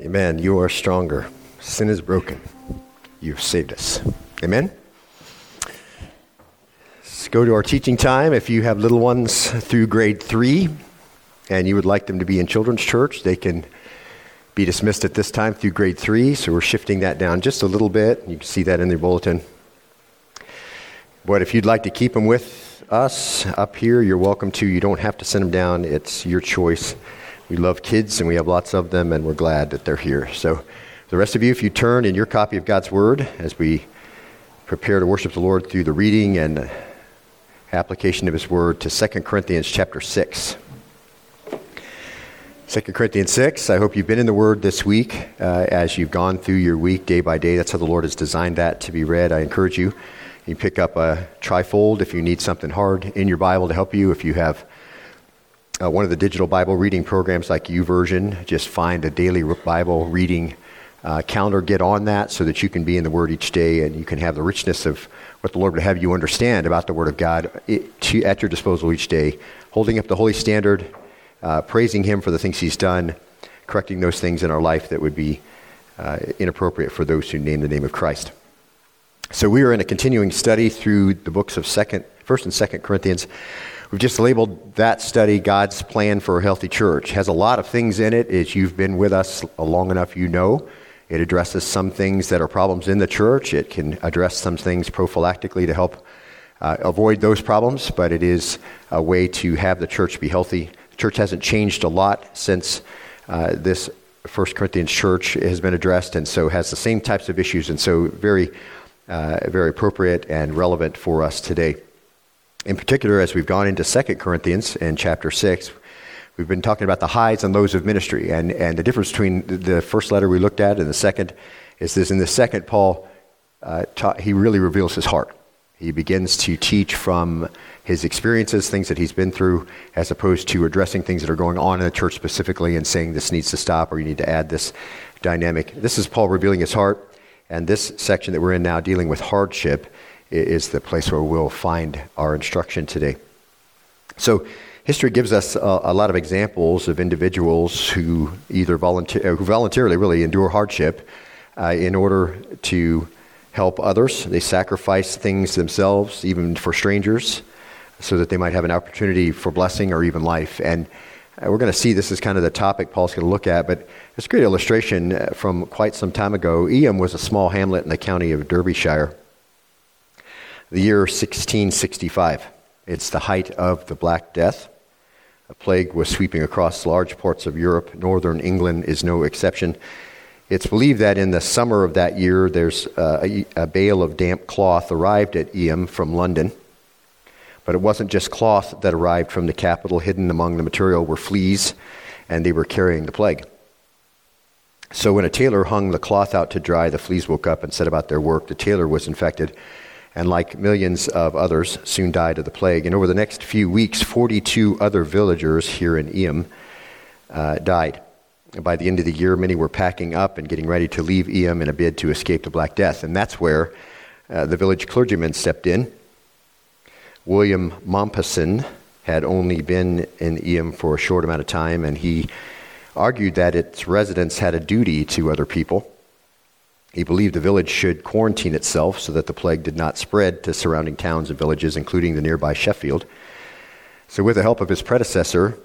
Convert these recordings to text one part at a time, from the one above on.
Amen. You are stronger. Sin is broken. You've saved us. Amen. Let's go to our teaching time. If you have little ones through grade three and you would like them to be in children's church, they can be dismissed at this time through grade three. So we're shifting that down just a little bit. You can see that in the bulletin. But if you'd like to keep them with us up here, you're welcome to. You don't have to send them down, it's your choice. We love kids and we have lots of them, and we're glad that they're here. So, the rest of you, if you turn in your copy of God's Word as we prepare to worship the Lord through the reading and application of His Word to 2 Corinthians chapter 6. 2 Corinthians 6. I hope you've been in the Word this week uh, as you've gone through your week day by day. That's how the Lord has designed that to be read. I encourage you. You pick up a trifold if you need something hard in your Bible to help you. If you have uh, one of the digital Bible reading programs like YouVersion. Just find a daily Bible reading uh, calendar, get on that so that you can be in the Word each day and you can have the richness of what the Lord would have you understand about the Word of God to, at your disposal each day, holding up the holy standard, uh, praising Him for the things He's done, correcting those things in our life that would be uh, inappropriate for those who name the name of Christ. So we are in a continuing study through the books of Second, First and Second Corinthians. We've just labeled that study God's Plan for a Healthy Church. It has a lot of things in it. As you've been with us long enough, you know. It addresses some things that are problems in the church. It can address some things prophylactically to help uh, avoid those problems, but it is a way to have the church be healthy. The church hasn't changed a lot since uh, this First Corinthians church has been addressed, and so has the same types of issues, and so very, uh, very appropriate and relevant for us today. In particular, as we've gone into 2 Corinthians in chapter 6, we've been talking about the highs and lows of ministry. And, and the difference between the first letter we looked at and the second is this in the second, Paul, uh, ta- he really reveals his heart. He begins to teach from his experiences, things that he's been through, as opposed to addressing things that are going on in the church specifically and saying this needs to stop or you need to add this dynamic. This is Paul revealing his heart. And this section that we're in now, dealing with hardship, is the place where we'll find our instruction today. So, history gives us a, a lot of examples of individuals who either volunteer, uh, who voluntarily really endure hardship uh, in order to help others. They sacrifice things themselves, even for strangers, so that they might have an opportunity for blessing or even life. And uh, we're going to see this is kind of the topic Paul's going to look at, but it's a great illustration uh, from quite some time ago. Eyam was a small hamlet in the county of Derbyshire the year 1665. It's the height of the Black Death. A plague was sweeping across large parts of Europe. Northern England is no exception. It's believed that in the summer of that year, there's uh, a, a bale of damp cloth arrived at Eyam from London. But it wasn't just cloth that arrived from the capital. Hidden among the material were fleas, and they were carrying the plague. So when a tailor hung the cloth out to dry, the fleas woke up and set about their work. The tailor was infected and like millions of others, soon died of the plague. And over the next few weeks, 42 other villagers here in Eyam uh, died. And by the end of the year, many were packing up and getting ready to leave Eyam in a bid to escape the Black Death. And that's where uh, the village clergyman stepped in. William Mompesson had only been in Eyam for a short amount of time, and he argued that its residents had a duty to other people he believed the village should quarantine itself so that the plague did not spread to surrounding towns and villages, including the nearby Sheffield. So, with the help of his predecessor,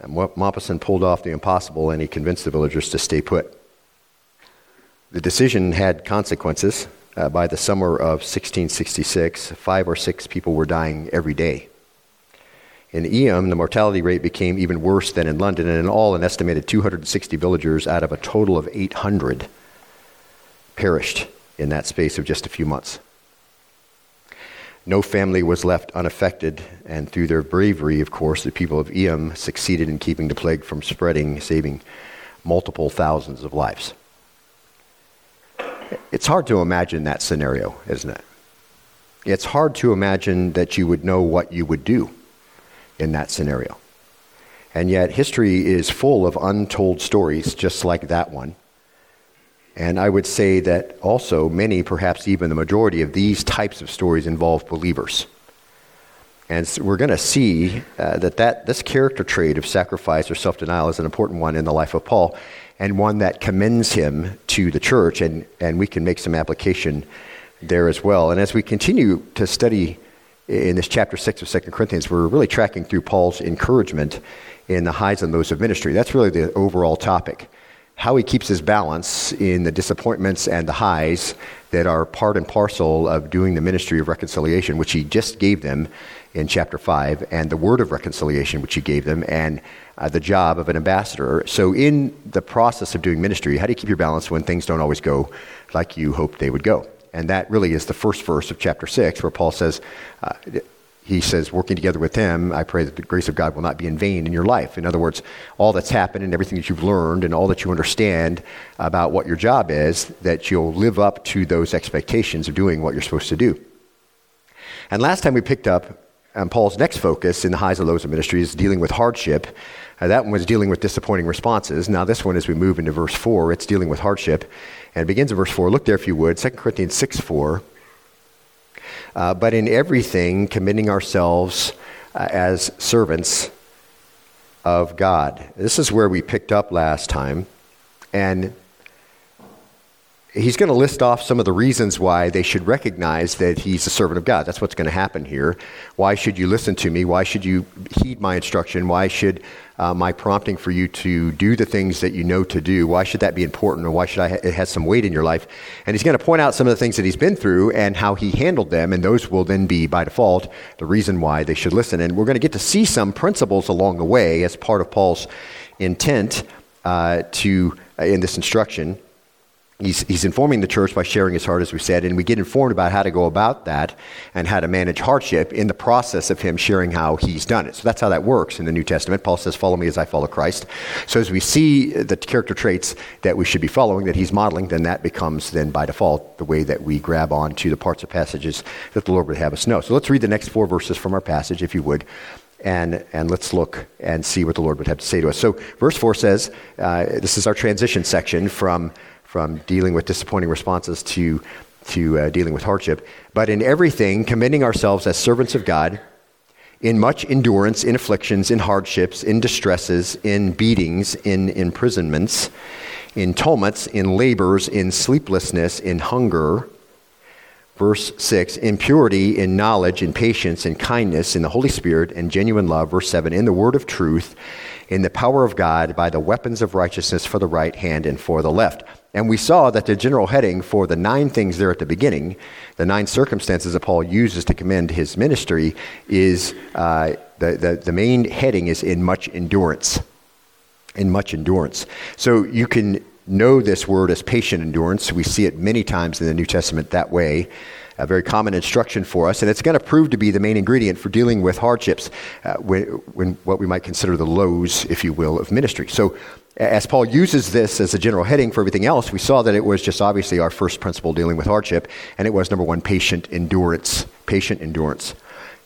Mompesson pulled off the impossible and he convinced the villagers to stay put. The decision had consequences. Uh, by the summer of 1666, five or six people were dying every day. In Eyam, the mortality rate became even worse than in London, and in all, an estimated 260 villagers out of a total of 800 perished in that space of just a few months. No family was left unaffected, and through their bravery, of course, the people of Eyam succeeded in keeping the plague from spreading, saving multiple thousands of lives. It's hard to imagine that scenario, isn't it? It's hard to imagine that you would know what you would do in that scenario. And yet, history is full of untold stories just like that one and I would say that also many, perhaps even the majority of these types of stories involve believers. And so we're going to see uh, that, that this character trait of sacrifice or self denial is an important one in the life of Paul. and one that commends him to the church, and, and we can make some application there as well. And as we continue to study in this chapter 6 of 2 Corinthians, we're really tracking through Paul's encouragement in the highs and lows of ministry. That's really the overall topic. How he keeps his balance in the disappointments and the highs that are part and parcel of doing the ministry of reconciliation, which he just gave them in chapter 5, and the word of reconciliation, which he gave them, and uh, the job of an ambassador. So, in the process of doing ministry, how do you keep your balance when things don't always go like you hoped they would go? And that really is the first verse of chapter 6, where Paul says, uh, he says, working together with him, I pray that the grace of God will not be in vain in your life. In other words, all that's happened and everything that you've learned and all that you understand about what your job is, that you'll live up to those expectations of doing what you're supposed to do. And last time we picked up um, Paul's next focus in the highs and lows of ministry is dealing with hardship. Uh, that one was dealing with disappointing responses. Now, this one, as we move into verse 4, it's dealing with hardship. And it begins in verse 4. Look there, if you would, 2 Corinthians 6 4. Uh, but in everything, committing ourselves uh, as servants of God. This is where we picked up last time. And he's going to list off some of the reasons why they should recognize that he's a servant of God. That's what's going to happen here. Why should you listen to me? Why should you heed my instruction? Why should uh, my prompting for you to do the things that you know to do, why should that be important? Or why should I ha- it has some weight in your life? And he's going to point out some of the things that he's been through and how he handled them. And those will then be, by default, the reason why they should listen. And we're going to get to see some principles along the way as part of Paul's intent uh, to uh, in this instruction He's, he's informing the church by sharing his heart, as we said, and we get informed about how to go about that and how to manage hardship in the process of him sharing how he's done it. So that's how that works in the New Testament. Paul says, Follow me as I follow Christ. So as we see the character traits that we should be following, that he's modeling, then that becomes, then by default, the way that we grab on to the parts of passages that the Lord would have us know. So let's read the next four verses from our passage, if you would. And, and let's look and see what the Lord would have to say to us. So, verse 4 says, uh, this is our transition section from from dealing with disappointing responses to, to uh, dealing with hardship. But in everything, commending ourselves as servants of God, in much endurance, in afflictions, in hardships, in distresses, in beatings, in imprisonments, in tumults, in labors, in sleeplessness, in hunger. Verse 6, in purity, in knowledge, in patience, in kindness, in the Holy Spirit, and genuine love. Verse 7, in the word of truth, in the power of God, by the weapons of righteousness for the right hand and for the left. And we saw that the general heading for the nine things there at the beginning, the nine circumstances that Paul uses to commend his ministry, is uh, the, the, the main heading is in much endurance. In much endurance. So you can know this word as patient endurance. We see it many times in the New Testament that way a very common instruction for us, and it's going to prove to be the main ingredient for dealing with hardships, uh, when, when, what we might consider the lows, if you will, of ministry. So, as Paul uses this as a general heading for everything else, we saw that it was just obviously our first principle dealing with hardship, and it was number one, patient endurance. Patient endurance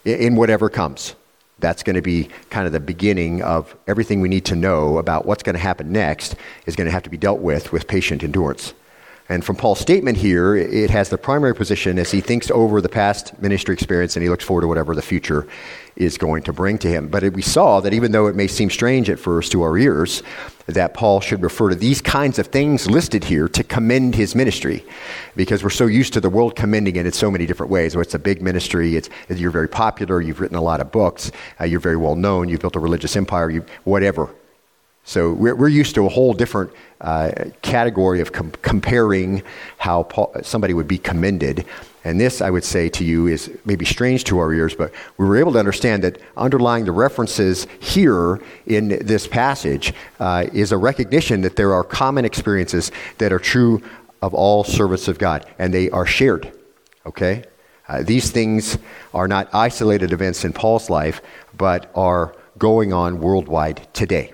in whatever comes. That's going to be kind of the beginning of everything we need to know about what's going to happen next, is going to have to be dealt with with patient endurance. And from Paul's statement here, it has the primary position as he thinks over the past ministry experience and he looks forward to whatever the future is going to bring to him. But we saw that even though it may seem strange at first to our ears, that Paul should refer to these kinds of things listed here to commend his ministry, because we're so used to the world commending it in so many different ways. it's a big ministry, it's, you're very popular, you've written a lot of books, uh, you're very well known, you've built a religious empire, you, whatever. So we're, we're used to a whole different uh, category of com- comparing how Paul, somebody would be commended. And this, I would say to you, is maybe strange to our ears, but we were able to understand that underlying the references here in this passage uh, is a recognition that there are common experiences that are true of all servants of God, and they are shared. Okay? Uh, these things are not isolated events in Paul's life, but are going on worldwide today.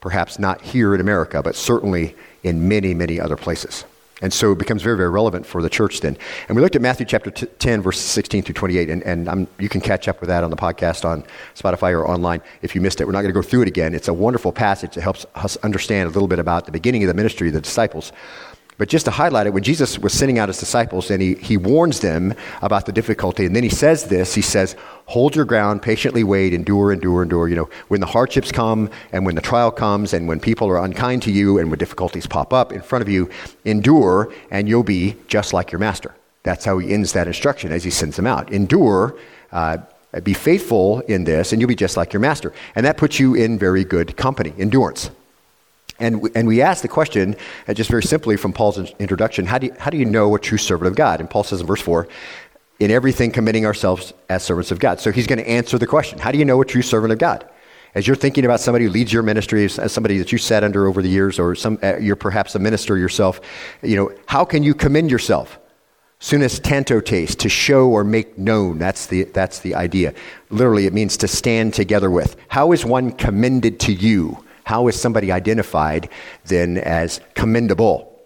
Perhaps not here in America, but certainly in many, many other places. And so it becomes very, very relevant for the church then. And we looked at Matthew chapter 10, verses 16 through 28, and, and you can catch up with that on the podcast on Spotify or online if you missed it. We're not going to go through it again. It's a wonderful passage that helps us understand a little bit about the beginning of the ministry of the disciples. But just to highlight it, when Jesus was sending out his disciples and he, he warns them about the difficulty, and then he says this he says, Hold your ground, patiently wait, endure, endure, endure. You know, when the hardships come and when the trial comes and when people are unkind to you and when difficulties pop up in front of you, endure and you'll be just like your master. That's how he ends that instruction as he sends them out. Endure. Uh, be faithful in this, and you'll be just like your master. And that puts you in very good company, endurance. And we, and we ask the question, uh, just very simply from Paul's introduction, how do, you, how do you know a true servant of God? And Paul says in verse 4, in everything committing ourselves as servants of God. So he's going to answer the question how do you know a true servant of God? As you're thinking about somebody who leads your ministry, as somebody that you sat under over the years, or some, uh, you're perhaps a minister yourself, you know, how can you commend yourself? Sunas tantotes, to show or make known. That's the, that's the idea. Literally, it means to stand together with. How is one commended to you? How is somebody identified then as commendable?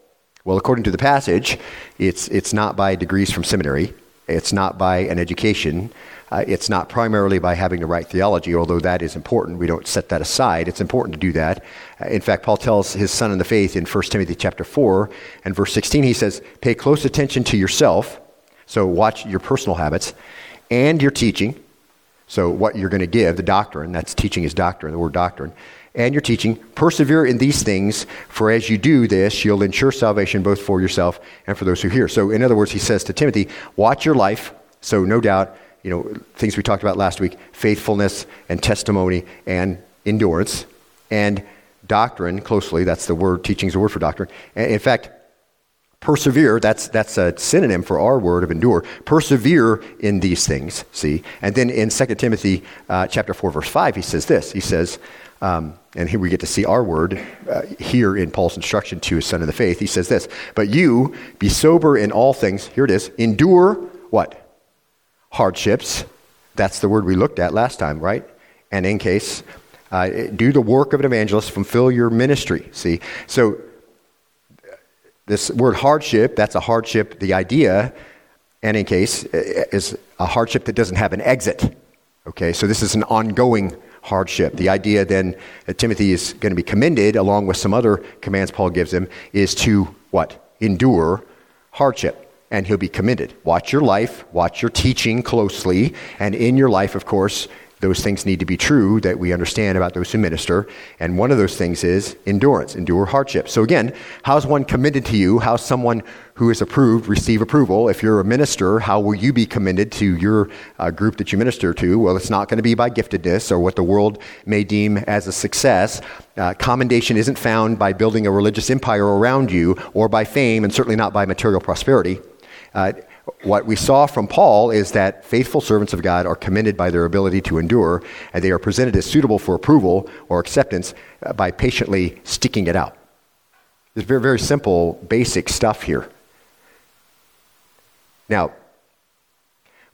Well, according to the passage, it's, it's not by degrees from seminary, it's not by an education, uh, it's not primarily by having the right theology, although that is important. We don't set that aside. It's important to do that. Uh, in fact, Paul tells his son in the faith in 1 Timothy chapter 4 and verse 16, he says, Pay close attention to yourself, so watch your personal habits, and your teaching, so what you're going to give, the doctrine, that's teaching is doctrine, the word doctrine and your teaching. Persevere in these things, for as you do this, you'll ensure salvation both for yourself and for those who hear. So, in other words, he says to Timothy, watch your life. So, no doubt, you know, things we talked about last week faithfulness and testimony and endurance and doctrine closely. That's the word, teaching is the word for doctrine. In fact, persevere that's that's a synonym for our word of endure persevere in these things see and then in 2 timothy uh, chapter 4 verse 5 he says this he says um, and here we get to see our word uh, here in Paul's instruction to his son in the faith. He says this, but you be sober in all things. Here it is. Endure what? Hardships. That's the word we looked at last time, right? And in case, uh, do the work of an evangelist, fulfill your ministry. See? So, this word hardship, that's a hardship. The idea, anankais, is a hardship that doesn't have an exit. Okay, so this is an ongoing hardship. The idea then that Timothy is going to be commended, along with some other commands Paul gives him, is to what? Endure hardship. And he'll be commended. Watch your life, watch your teaching closely, and in your life, of course, those things need to be true that we understand about those who minister. And one of those things is endurance, endure hardship. So again, how's one committed to you? How's someone who is approved receive approval? If you're a minister, how will you be commended to your uh, group that you minister to? Well, it's not going to be by giftedness or what the world may deem as a success. Uh, commendation isn't found by building a religious empire around you or by fame, and certainly not by material prosperity. Uh, what we saw from Paul is that faithful servants of God are commended by their ability to endure, and they are presented as suitable for approval or acceptance uh, by patiently sticking it out. There's very, very simple, basic stuff here. Now,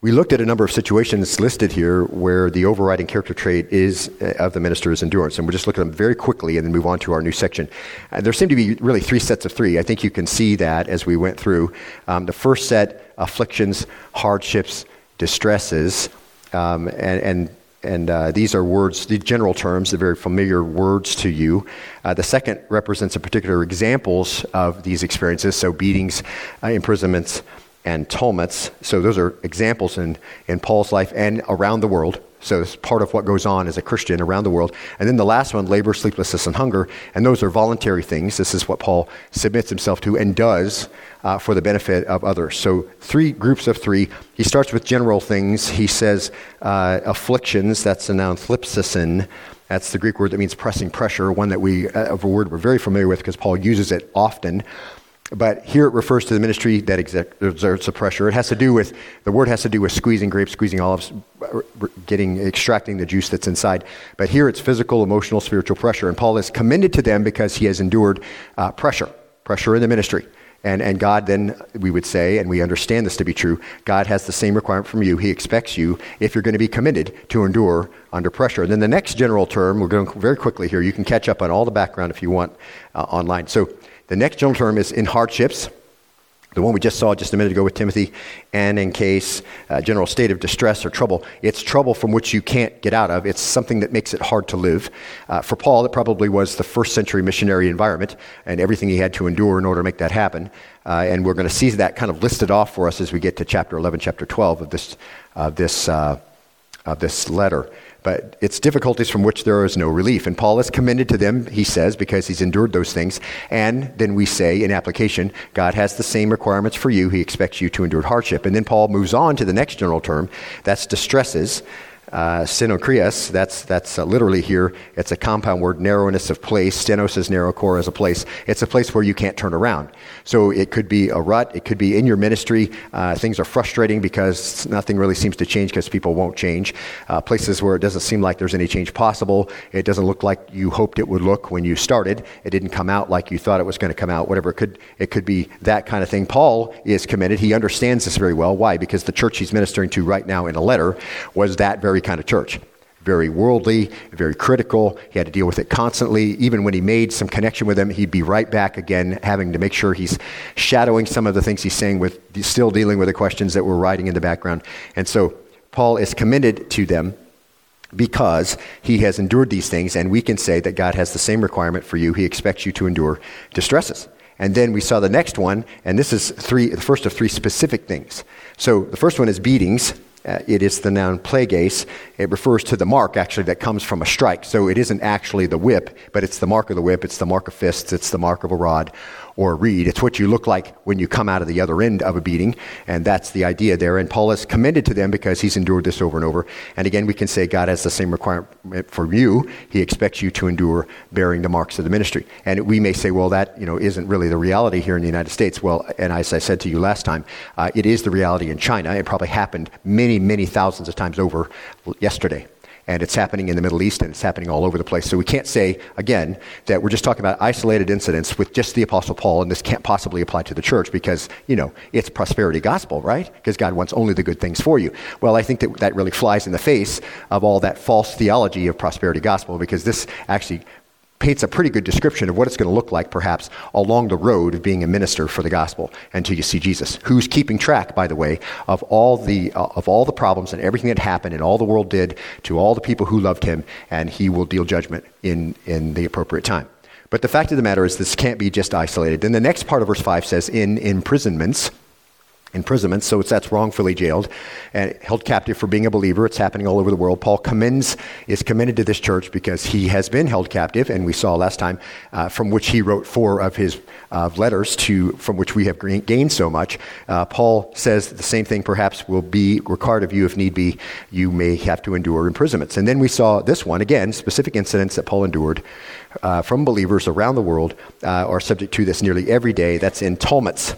we looked at a number of situations listed here where the overriding character trait is uh, of the minister's endurance, and we'll just look at them very quickly and then move on to our new section. Uh, there seem to be really three sets of three. I think you can see that as we went through. Um, the first set, afflictions, hardships, distresses, um, and, and and uh, these are words, the general terms, the very familiar words to you. Uh, the second represents a particular examples of these experiences, so beatings, uh, imprisonments, and tumults. So those are examples in, in Paul's life and around the world. So it's part of what goes on as a Christian around the world. And then the last one, labor, sleeplessness, and hunger. And those are voluntary things. This is what Paul submits himself to and does uh, for the benefit of others. So three groups of three. He starts with general things. He says uh, afflictions, that's the noun thlipsison. That's the Greek word that means pressing pressure, one that we, uh, a word we're very familiar with because Paul uses it often. But here it refers to the ministry that exerts the pressure. It has to do with, the word has to do with squeezing grapes, squeezing olives, getting, extracting the juice that's inside. But here it's physical, emotional, spiritual pressure. And Paul is commended to them because he has endured uh, pressure, pressure in the ministry. And, and God then, we would say, and we understand this to be true, God has the same requirement from you. He expects you, if you're going to be committed, to endure under pressure. And then the next general term, we're going very quickly here. You can catch up on all the background if you want uh, online. So the next general term is in hardships. the one we just saw just a minute ago with Timothy, anankais uh, general state of distress or trouble. It's trouble from which you can't get out of. It's something that makes it hard to live. Uh, for Paul, it probably was the first century missionary environment and everything he had to endure in order to make that happen. Uh, and we're going to see that kind of listed off for us as we get to chapter 11, chapter 12 of this, this, uh, of this letter but it's difficulties from which there is no relief. And Paul is commended to them, he says, because he's endured those things. And then we say in application, God has the same requirements for you. He expects you to endure hardship. And then Paul moves on to the next general term that's distresses uh, Stenochreas, that's, that's uh, literally here, it's a compound word, narrowness of place. Stenos is narrow, core is a place. It's a place where you can't turn around. So it could be a rut, it could be in your ministry. Uh, things are frustrating because nothing really seems to change because people won't change. Uh, places where it doesn't seem like there's any change possible. It doesn't look like you hoped it would look when you started. It didn't come out like you thought it was going to come out, whatever. It could, it could be that kind of thing. Paul is committed. He understands this very well. Why? Because the church he's ministering to right now in a letter was that very kind of church. Very worldly, very critical. He had to deal with it constantly. Even when he made some connection with them, he'd be right back again, having to make sure he's shadowing some of the things he's saying with still dealing with the questions that were writing in the background. And so Paul is committed to them because he has endured these things, and we can say that God has the same requirement for you. He expects you to endure distresses. And then we saw the next one, and this is three, the first of three specific things. So the first one is beatings. Uh, it is the noun plagues. It refers to the mark, actually, that comes from a strike. So it isn't actually the whip, but it's the mark of the whip. It's the mark of fists. It's the mark of a rod or read. It's what you look like when you come out of the other end of a beating. And that's the idea there. And Paul is commended to them because he's endured this over and over. And again, we can say God has the same requirement for you. He expects you to endure bearing the marks of the ministry. And we may say, well, that you know, isn't really the reality here in the United States. Well, and as I said to you last time, uh, it is the reality in China. It probably happened many, many thousands of times over yesterday and it's happening in the Middle East and it's happening all over the place. So we can't say, again, that we're just talking about isolated incidents with just the Apostle Paul, and this can't possibly apply to the church because, you know, it's prosperity gospel, right? Because God wants only the good things for you. Well, I think that that really flies in the face of all that false theology of prosperity gospel because this actually paints a pretty good description of what it's going to look like, perhaps, along the road of being a minister for the gospel until you see Jesus, who's keeping track, by the way, of all the, uh, of all the problems and everything that happened and all the world did to all the people who loved him, and he will deal judgment in, in the appropriate time. But the fact of the matter is, this can't be just isolated. Then the next part of verse 5 says, in imprisonments, imprisonment, so it's that's wrongfully jailed and held captive for being a believer. It's happening all over the world. Paul commends is commended to this church because he has been held captive, and we saw last time uh, from which he wrote four of his uh, letters to from which we have gained so much. Uh, Paul says the same thing perhaps will be required of you if need be. You may have to endure imprisonments, and then we saw this one again, specific incidents that Paul endured. Uh, from believers around the world uh, are subject to this nearly every day. That's in tumults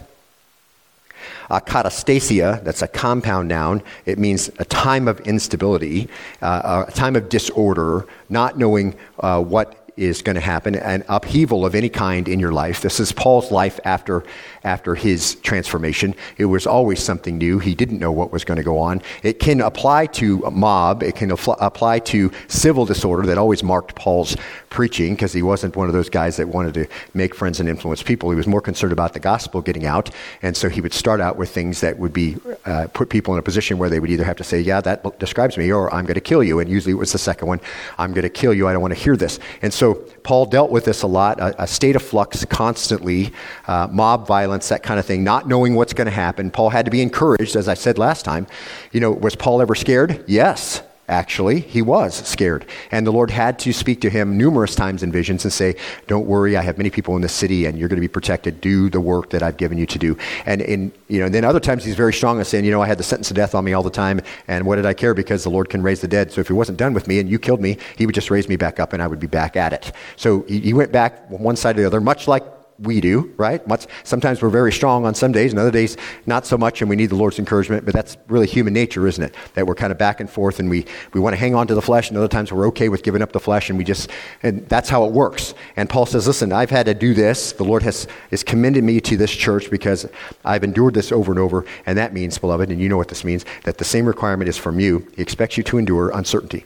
uh, katastasia, that's a compound noun. It means a time of instability, uh, a time of disorder, not knowing uh, what is going to happen, an upheaval of any kind in your life. This is Paul's life after, after his transformation. It was always something new. He didn't know what was going to go on. It can apply to mob, it can apply to civil disorder that always marked Paul's preaching because he wasn't one of those guys that wanted to make friends and influence people. He was more concerned about the gospel getting out. And so he would start out with things that would be uh, put people in a position where they would either have to say, Yeah, that describes me, or I'm going to kill you. And usually it was the second one I'm going to kill you. I don't want to hear this. And so Paul dealt with this a lot a, a state of flux constantly, uh, mob violence, that kind of thing, not knowing what's going to happen. Paul had to be encouraged, as I said last time. You know, was Paul ever scared? Yes actually. He was scared. And the Lord had to speak to him numerous times in visions and say, Don't worry, I have many people in the city and you're going to be protected. Do the work that I've given you to do. And in, you know, and then other times he's very strong in saying, You know, I had the sentence of death on me all the time, and what did I care? Because the Lord can raise the dead. So if he wasn't done with me and you killed me, he would just raise me back up and I would be back at it. So he, he went back one side to the other, much like we do, right? Much, sometimes we're very strong on some days, and other days not so much, and we need the Lord's encouragement. But that's really human nature, isn't it? That we're kind of back and forth, and we, we want to hang on to the flesh, and other times we're okay with giving up the flesh, and we just, and that's how it works. And Paul says, listen, I've had to do this. The Lord has, has commended me to this church because I've endured this over and over, and that means, beloved, and you know what this means, that the same requirement is from you. He expects you to endure uncertainty.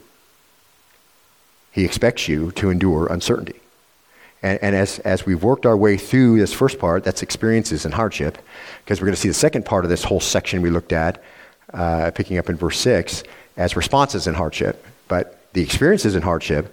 He expects you to endure uncertainty. And, and as, as we've worked our way through this first part, that's experiences and hardship, because we're going to see the second part of this whole section we looked at, uh, picking up in verse 6, as responses in hardship. But the experiences in hardship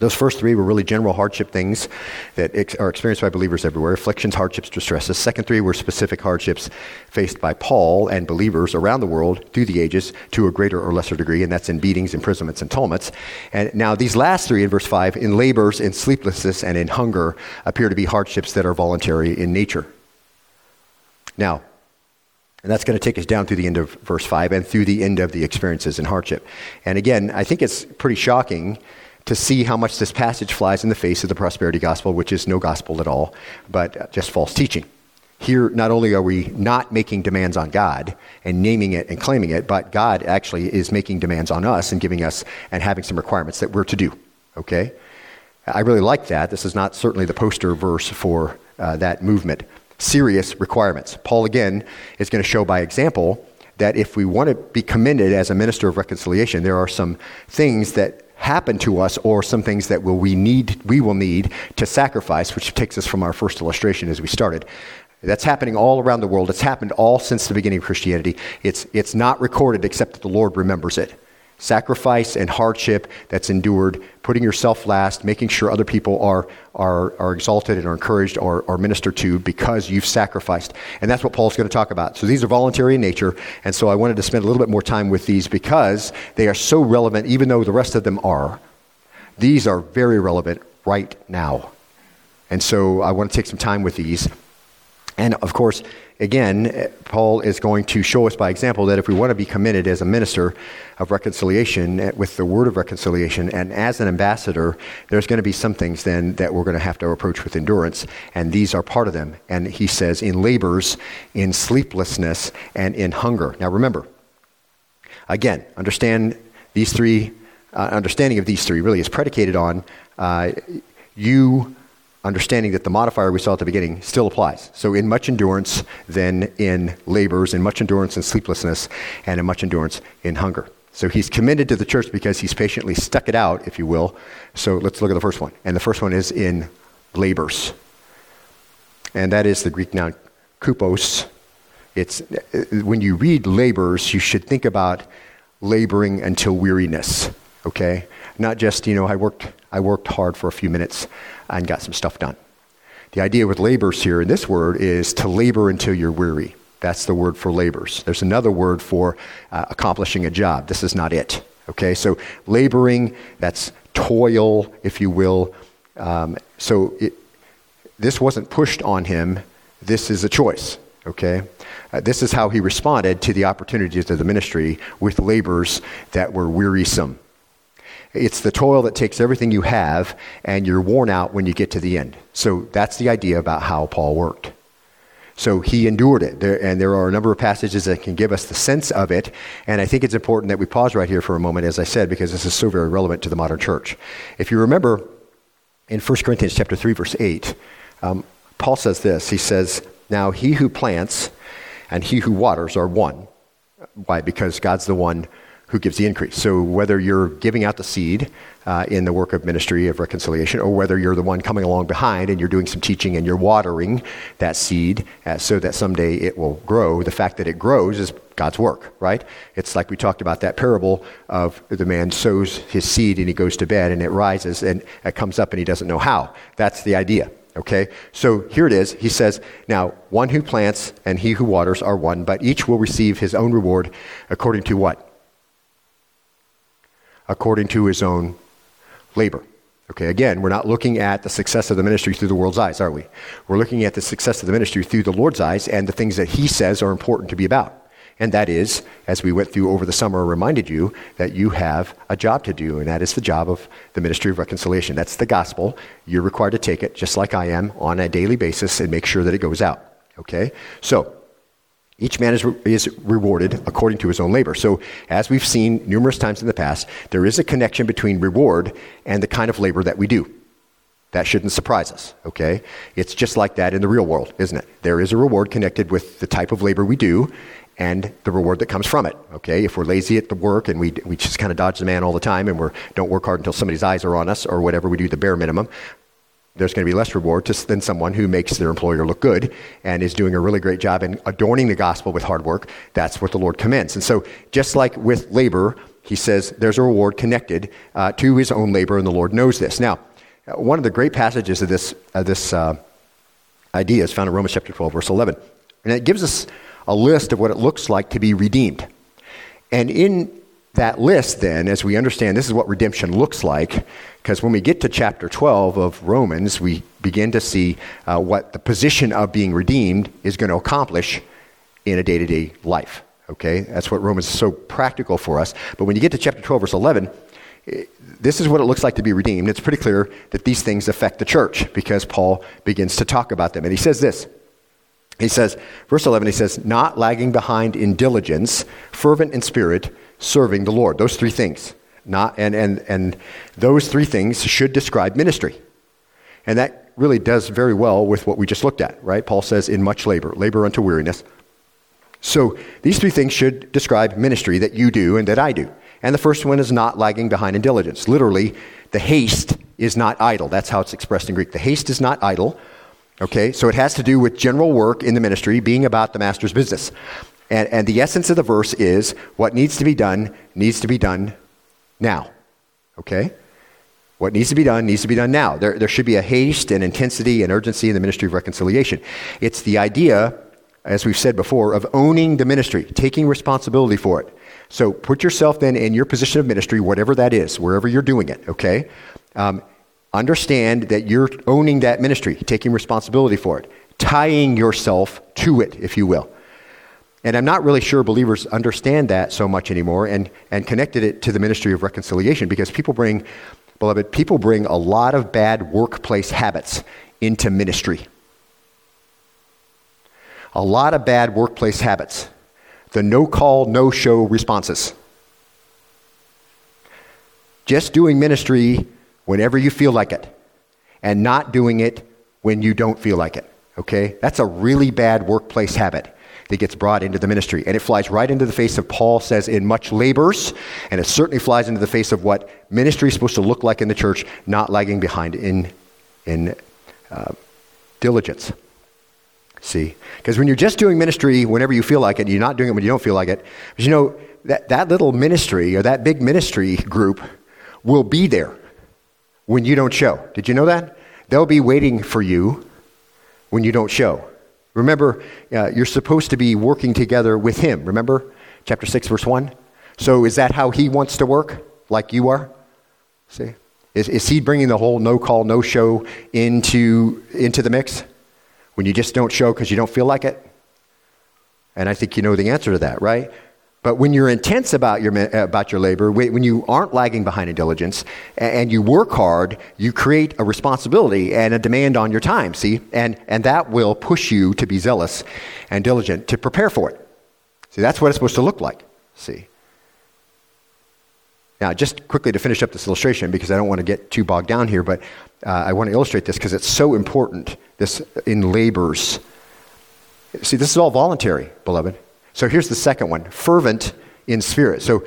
those first three were really general hardship things that ex- are experienced by believers everywhere afflictions, hardships, distresses. Second three were specific hardships faced by Paul and believers around the world through the ages to a greater or lesser degree, and that's in beatings, imprisonments, and tumults. And now these last three in verse 5, in labors, in sleeplessness, and in hunger, appear to be hardships that are voluntary in nature. Now, and that's going to take us down through the end of verse 5 and through the end of the experiences in hardship. And again, I think it's pretty shocking to see how much this passage flies in the face of the prosperity gospel, which is no gospel at all, but just false teaching. Here, not only are we not making demands on God and naming it and claiming it, but God actually is making demands on us and giving us and having some requirements that we're to do. Okay? I really like that. This is not certainly the poster verse for uh, that movement. Serious requirements. Paul, again, is going to show by example that if we want to be commended as a minister of reconciliation, there are some things that happen to us or some things that will we need we will need to sacrifice which takes us from our first illustration as we started. That's happening all around the world. It's happened all since the beginning of christianity. It's, it's not recorded except that the lord remembers it sacrifice and hardship that's endured, putting yourself last, making sure other people are, are, are exalted and are encouraged or, or ministered to because you've sacrificed. And that's what Paul's going to talk about. So these are voluntary in nature, and so I wanted to spend a little bit more time with these because they are so relevant, even though the rest of them are. These are very relevant right now. And so I want to take some time with these. And of course, again, Paul is going to show us by example that if we want to be committed as a minister of reconciliation with the word of reconciliation and as an ambassador, there's going to be some things then that we're going to have to approach with endurance. And these are part of them. And he says, in labors, in sleeplessness, and in hunger. Now remember, again, understand these three, uh, understanding of these three really is predicated on uh, you understanding that the modifier we saw at the beginning still applies. So, in much endurance, then in labors, in much endurance in sleeplessness, and in much endurance in hunger. So, he's committed to the church because he's patiently stuck it out, if you will. So, let's look at the first one. And the first one is in labors. And that is the Greek noun kopos. It's, uh, when you read labors, you should think about laboring until weariness, okay? Not just, you know, I worked, I worked hard for a few minutes and got some stuff done. The idea with labors here in this word is to labor until you're weary. That's the word for labors. There's another word for uh, accomplishing a job. This is not it. Okay, so laboring, that's toil, if you will. Um, so it, this wasn't pushed on him, this is a choice. Okay? Uh, this is how he responded to the opportunities of the ministry with labors that were wearisome. It's the toil that takes everything you have, and you're worn out when you get to the end. So that's the idea about how Paul worked. So he endured it. There, and there are a number of passages that can give us the sense of it. And I think it's important that we pause right here for a moment, as I said, because this is so very relevant to the modern church. If you remember in 1 Corinthians chapter 3, verse 8, um, Paul says this. He says, Now he who plants and he who waters are one. Why? Because God's the one who gives the increase. So whether you're giving out the seed uh, in the work of ministry of reconciliation, or whether you're the one coming along behind and you're doing some teaching and you're watering that seed uh, so that someday it will grow, the fact that it grows is God's work, right? It's like we talked about that parable of the man sows his seed and he goes to bed and it rises and it comes up and he doesn't know how. That's the idea. Okay? So here it is. He says, Now, one who plants and he who waters are one, but each will receive his own reward according to what? According to his own labor. Okay, again, we're not looking at the success of the ministry through the world's eyes, are we? We're looking at the success of the ministry through the Lord's eyes and the things that he says are important to be about. And that is, as we went through over the summer, reminded you that you have a job to do, and that is the job of the ministry of reconciliation. That's the gospel. You're required to take it, just like I am, on a daily basis and make sure that it goes out. Okay? So, each man is, re- is rewarded according to his own labor. So, as we've seen numerous times in the past, there is a connection between reward and the kind of labor that we do. That shouldn't surprise us, okay? It's just like that in the real world, isn't it? There is a reward connected with the type of labor we do and the reward that comes from it, okay? If we're lazy at the work and we, we just kind of dodge the man all the time and we don't work hard until somebody's eyes are on us or whatever, we do the bare minimum, there's going to be less reward than someone who makes their employer look good and is doing a really great job in adorning the gospel with hard work. That's what the Lord commends. And so, just like with labor, he says there's a reward connected uh, to his own labor, and the Lord knows this. Now, uh, one of the great passages of this, uh, this uh, idea is found in Romans chapter 12, verse 11. And it gives us a list of what it looks like to be redeemed. And in that list, then, as we understand this is what redemption looks like, because when we get to chapter 12 of Romans, we begin to see uh, what the position of being redeemed is going to accomplish in a day to day life. Okay? That's what Romans is so practical for us. But when you get to chapter 12, verse 11, eh, this is what it looks like to be redeemed. It's pretty clear that these things affect the church because Paul begins to talk about them. And he says this He says, verse 11, he says, not lagging behind in diligence, fervent in spirit, serving the Lord. Those three things. Not, and, and, and those three things should describe ministry. And that really does very well with what we just looked at, right? Paul says, in much labor, labor unto weariness. So these three things should describe ministry that you do and that I do. And the first one is not lagging behind in diligence. Literally, the haste is not idle. That's how it's expressed in Greek. The haste is not idle. Okay, so it has to do with general work in the ministry, being about the master's business. And, and the essence of the verse is what needs to be done needs to be done now. Okay? What needs to be done needs to be done now. There, there should be a haste and intensity and urgency in the ministry of reconciliation. It's the idea, as we've said before, of owning the ministry, taking responsibility for it. So put yourself then in your position of ministry, whatever that is, wherever you're doing it, okay? Um, understand that you're owning that ministry, taking responsibility for it, tying yourself to it, if you will. And I'm not really sure believers understand that so much anymore and, and connected it to the ministry of reconciliation because people bring, beloved, people bring a lot of bad workplace habits into ministry. A lot of bad workplace habits. The no call, no show responses. Just doing ministry whenever you feel like it and not doing it when you don't feel like it. Okay? That's a really bad workplace habit that gets brought into the ministry. And it flies right into the face of Paul says in much labors, and it certainly flies into the face of what ministry is supposed to look like in the church, not lagging behind in, in uh, diligence. See? Because when you're just doing ministry whenever you feel like it, you're not doing it when you don't feel like it. But you know, that, that little ministry or that big ministry group will be there when you don't show. Did you know that? They'll be waiting for you when you don't show. Remember, uh, you're supposed to be working together with Him. Remember, chapter 6, verse 1? So is that how He wants to work, like you are? See? Is, is He bringing the whole no call, no show into, into the mix? When you just don't show because you don't feel like it? And I think you know the answer to that, right? But when you're intense about your, about your labor, when you aren't lagging behind in diligence, and you work hard, you create a responsibility and a demand on your time, see? And, and that will push you to be zealous and diligent to prepare for it. See, that's what it's supposed to look like, see? Now, just quickly to finish up this illustration, because I don't want to get too bogged down here, but uh, I want to illustrate this because it's so important, this in labors. See, this is all voluntary, beloved. So here's the second one fervent in spirit. So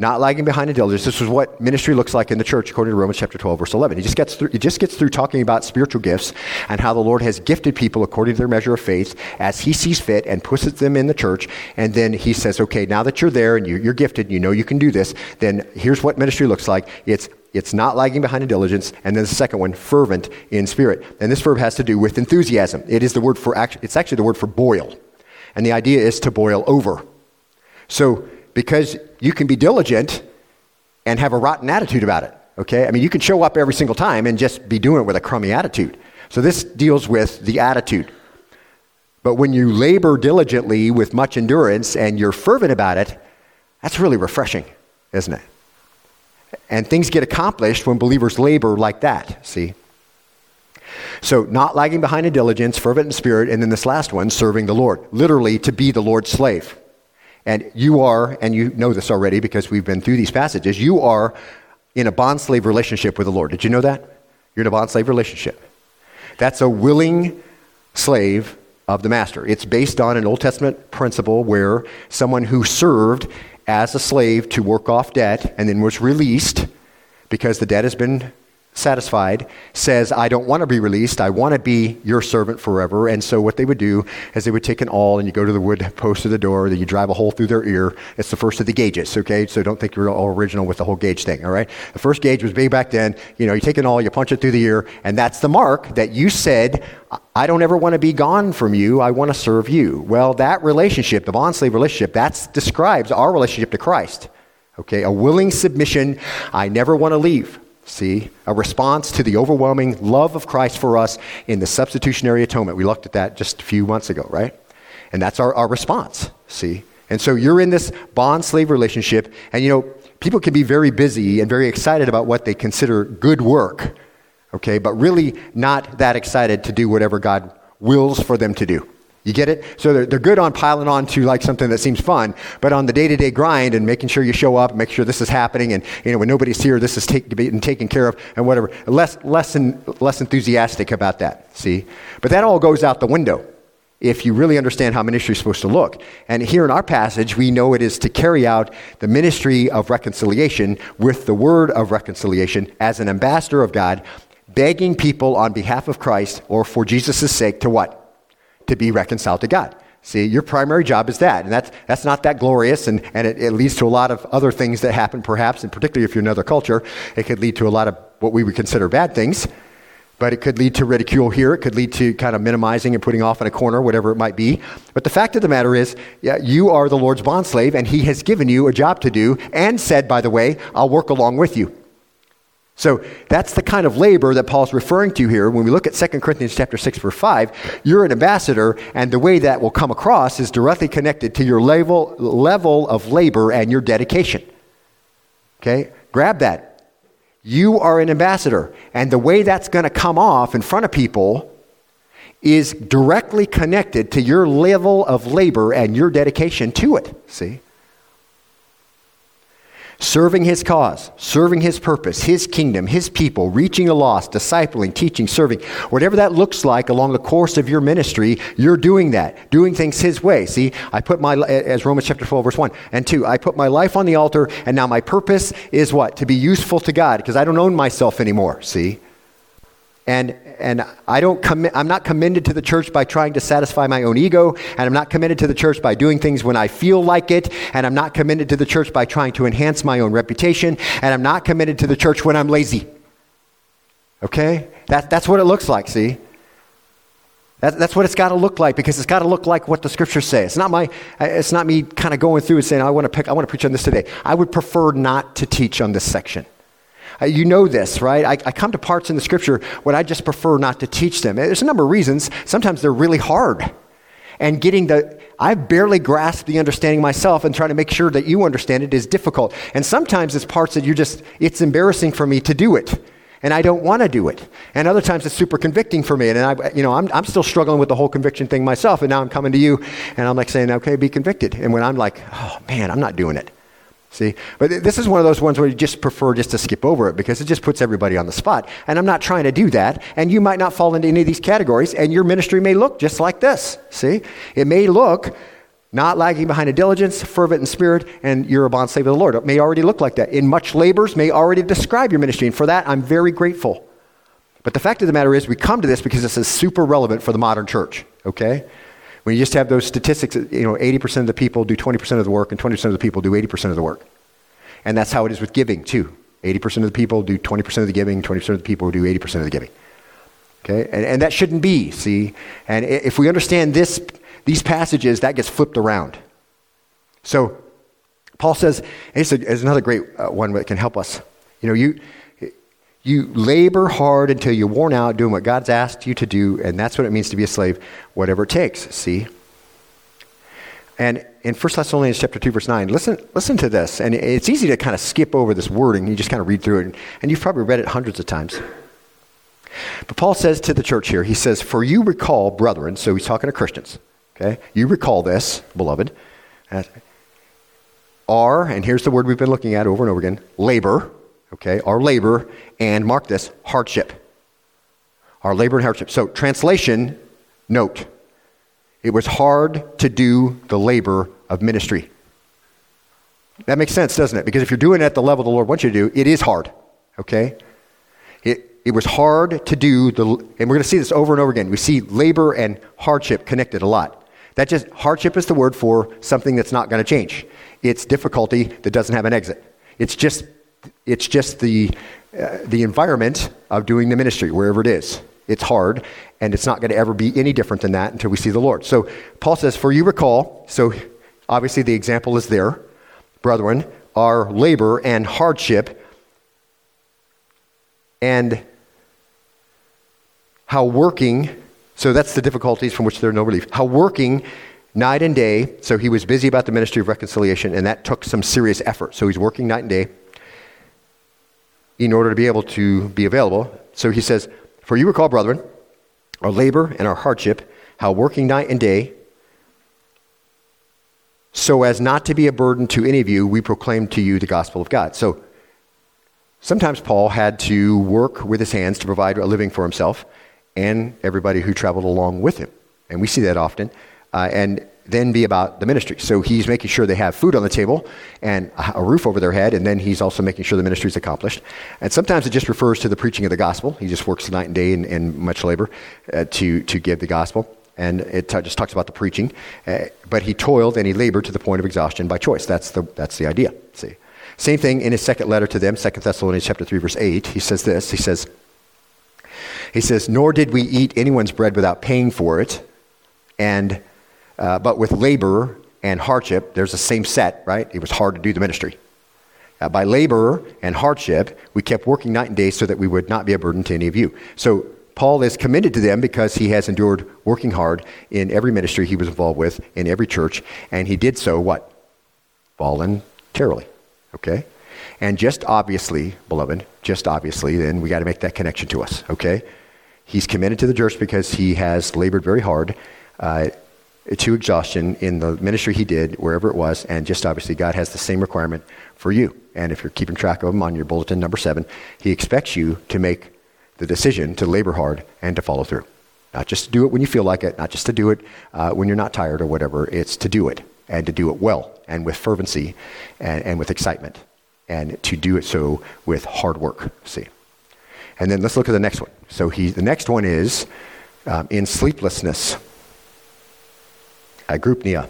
not lagging behind in diligence. This is what ministry looks like in the church, according to Romans chapter 12, verse 11. He just gets through, he just gets through talking about spiritual gifts and how the Lord has gifted people according to their measure of faith as he sees fit and puts them in the church. And then he says, okay, now that you're there and you, you're gifted, you know you can do this, then here's what ministry looks like. It's it's not lagging behind in diligence. And then the second one, fervent in spirit. And this verb has to do with enthusiasm. It is the word for, it's actually the word for boil. And the idea is to boil over. So, because you can be diligent and have a rotten attitude about it, okay? I mean, you can show up every single time and just be doing it with a crummy attitude. So, this deals with the attitude. But when you labor diligently with much endurance and you're fervent about it, that's really refreshing, isn't it? And things get accomplished when believers labor like that, see? So, not lagging behind in diligence, fervent in spirit, and then this last one, serving the Lord. Literally, to be the Lord's slave. And you are, and you know this already because we've been through these passages, you are in a bond slave relationship with the Lord. Did you know that? You're in a bond slave relationship. That's a willing slave of the master. It's based on an Old Testament principle where someone who served as a slave to work off debt and then was released because the debt has been satisfied says, I don't want to be released. I want to be your servant forever. And so what they would do is they would take an awl and you go to the wood post of the door, then you drive a hole through their ear. It's the first of the gauges, okay? So don't think you're all original with the whole gauge thing, all right? The first gauge was big back then. You know, you take an awl, you punch it through the ear, and that's the mark that you said, I don't ever want to be gone from you. I want to serve you. Well, that relationship, the bond slave relationship, that describes our relationship to Christ. Okay, a willing submission. I never want to leave. See, a response to the overwhelming love of Christ for us in the substitutionary atonement. We looked at that just a few months ago, right? And that's our, our response, see? And so you're in this bond slave relationship, and you know, people can be very busy and very excited about what they consider good work, okay, but really not that excited to do whatever God wills for them to do. You get it? So they're, they're good on piling on to like something that seems fun, but on the day to day grind and making sure you show up, make sure this is happening, and you know when nobody's here, this is take, being taken care of, and whatever. Less, less, less enthusiastic about that. See, but that all goes out the window if you really understand how ministry is supposed to look. And here in our passage, we know it is to carry out the ministry of reconciliation with the word of reconciliation as an ambassador of God, begging people on behalf of Christ or for Jesus' sake to what? To be reconciled to God. See, your primary job is that. And that's, that's not that glorious, and, and it, it leads to a lot of other things that happen, perhaps, and particularly if you're another culture, it could lead to a lot of what we would consider bad things. But it could lead to ridicule here. It could lead to kind of minimizing and putting off in a corner, whatever it might be. But the fact of the matter is, yeah, you are the Lord's bondslave, and He has given you a job to do, and said, by the way, I'll work along with you. So that's the kind of labor that Paul's referring to here. When we look at 2 Corinthians chapter 6, verse 5, you're an ambassador, and the way that will come across is directly connected to your level, level of labor and your dedication. Okay? Grab that. You are an ambassador, and the way that's going to come off in front of people is directly connected to your level of labor and your dedication to it. See? Serving his cause, serving his purpose, his kingdom, his people, reaching the lost, discipling, teaching, serving, whatever that looks like along the course of your ministry, you're doing that, doing things his way. See, I put my, as Romans chapter 12, verse 1 and 2, I put my life on the altar, and now my purpose is what? To be useful to God, because I don't own myself anymore, see? And, and I don't commi- I'm not commended to the church by trying to satisfy my own ego, and I'm not committed to the church by doing things when I feel like it, and I'm not committed to the church by trying to enhance my own reputation, and I'm not committed to the church when I'm lazy. Okay? That, that's what it looks like, see? That, that's what it's got to look like because it's got to look like what the scriptures say. It's not, my, it's not me kind of going through and saying, I want to pick, I want to preach on this today. I would prefer not to teach on this section. Uh, you know this, right? I, I, come to parts in the scripture when I just prefer not to teach them. There's a number of reasons. Sometimes they're really hard. And getting the, I barely grasp the understanding myself and trying to make sure that you understand it is difficult. And sometimes it's parts that you just, it's embarrassing for me to do it. And I don't want to do it. And other times it's super convicting for me. And I, you know, I'm, I'm still struggling with the whole conviction thing myself. And now I'm coming to you and I'm like saying, okay, be convicted. And when I'm like, oh man, I'm not doing it. See? But this is one of those ones where you just prefer just to skip over it because it just puts everybody on the spot. And I'm not trying to do that. And you might not fall into any of these categories, and your ministry may look just like this. See? It may look not lagging behind in diligence, fervent in spirit, and you're a bond slave of the Lord. It may already look like that. In much labors may already describe your ministry. And for that, I'm very grateful. But the fact of the matter is, we come to this because this is super relevant for the modern church, okay? When you just have those statistics, you know, 80% of the people do 20% of the work and 20% of the people do 80% of the work. And that's how it is with giving, too. 80% of the people do 20% of the giving, 20% of the people do 80% of the giving. Okay? And, and that shouldn't be, see? And if we understand this, these passages, that gets flipped around. So, Paul says, it's, another great uh, one that can help us. You know, you, you labor hard until you're worn out doing what God's asked you to do, and that's what it means to be a slave, whatever it takes. See? And in 1 Thessalonians chapter 2, verse 9, listen, listen to this. And it's easy to kind of skip over this wording. You just kind of read through it. And you've probably read it hundreds of times. But Paul says to the church here, he says, For you recall, brethren, so he's talking to Christians, okay? You recall this, beloved, are, and here's the word we've been looking at over and over again, labor, okay, our labor, and mark this, hardship. Our labor and hardship. So, translation, note, it was hard to do the labor of ministry. That makes sense, doesn't it? Because if you're doing it at the level the Lord wants you to do, it is hard, okay? It, it was hard to do the, and we're going to see this over and over again. We see labor and hardship connected a lot. That just, hardship is the word for something that's not going to change. It's difficulty that doesn't have an exit. It's just, it's just the, uh, the environment of doing the ministry, wherever it is. It's hard, and it's not going to ever be any different than that until we see the Lord. So Paul says, For you recall, so obviously the example is there, brethren, our labor and hardship, and how working, so that's the difficulties from which there's no relief, how working night and day, so he was busy about the ministry of reconciliation, and that took some serious effort. So he's working night and day in order to be able to be available. So he says, For you recall, brethren, our labor and our hardship, how working night and day, so as not to be a burden to any of you, we proclaim to you the gospel of God. So sometimes Paul had to work with his hands to provide a living for himself and everybody who traveled along with him. And we see that often. Uh, and then be about the ministry. So he's making sure they have food on the table and a roof over their head, and then he's also making sure the ministry is accomplished. And sometimes it just refers to the preaching of the gospel. He just works night and day and, much labor uh, to, to give the gospel. And it t- just talks about the preaching. Uh, but he toiled and he labored to the point of exhaustion by choice. That's the, that's the idea. See? Same thing in his second letter to them, 2 Thessalonians chapter 3, verse 8. He says this. He says, he says, Nor did we eat anyone's bread without paying for it, and uh, but with labor and hardship, there's the same set, right? It was hard to do the ministry. Uh, by labor and hardship, we kept working night and day so that we would not be a burden to any of you. So Paul is committed to them because he has endured working hard in every ministry he was involved with, in every church, and he did so what? Voluntarily. Okay? And just obviously, beloved, just obviously, then we got to make that connection to us, okay? He's committed to the church because he has labored very hard. Uh, to exhaustion in the ministry he did, wherever it was, and just obviously God has the same requirement for you. And if you're keeping track of them on your bulletin number seven, he expects you to make the decision to labor hard and to follow through. Not just to do it when you feel like it, not just to do it uh, when you're not tired or whatever, it's to do it and to do it well and with fervency and, and with excitement and to do it so with hard work. See. And then let's look at the next one. So he, the next one is um, in sleeplessness agrypnia.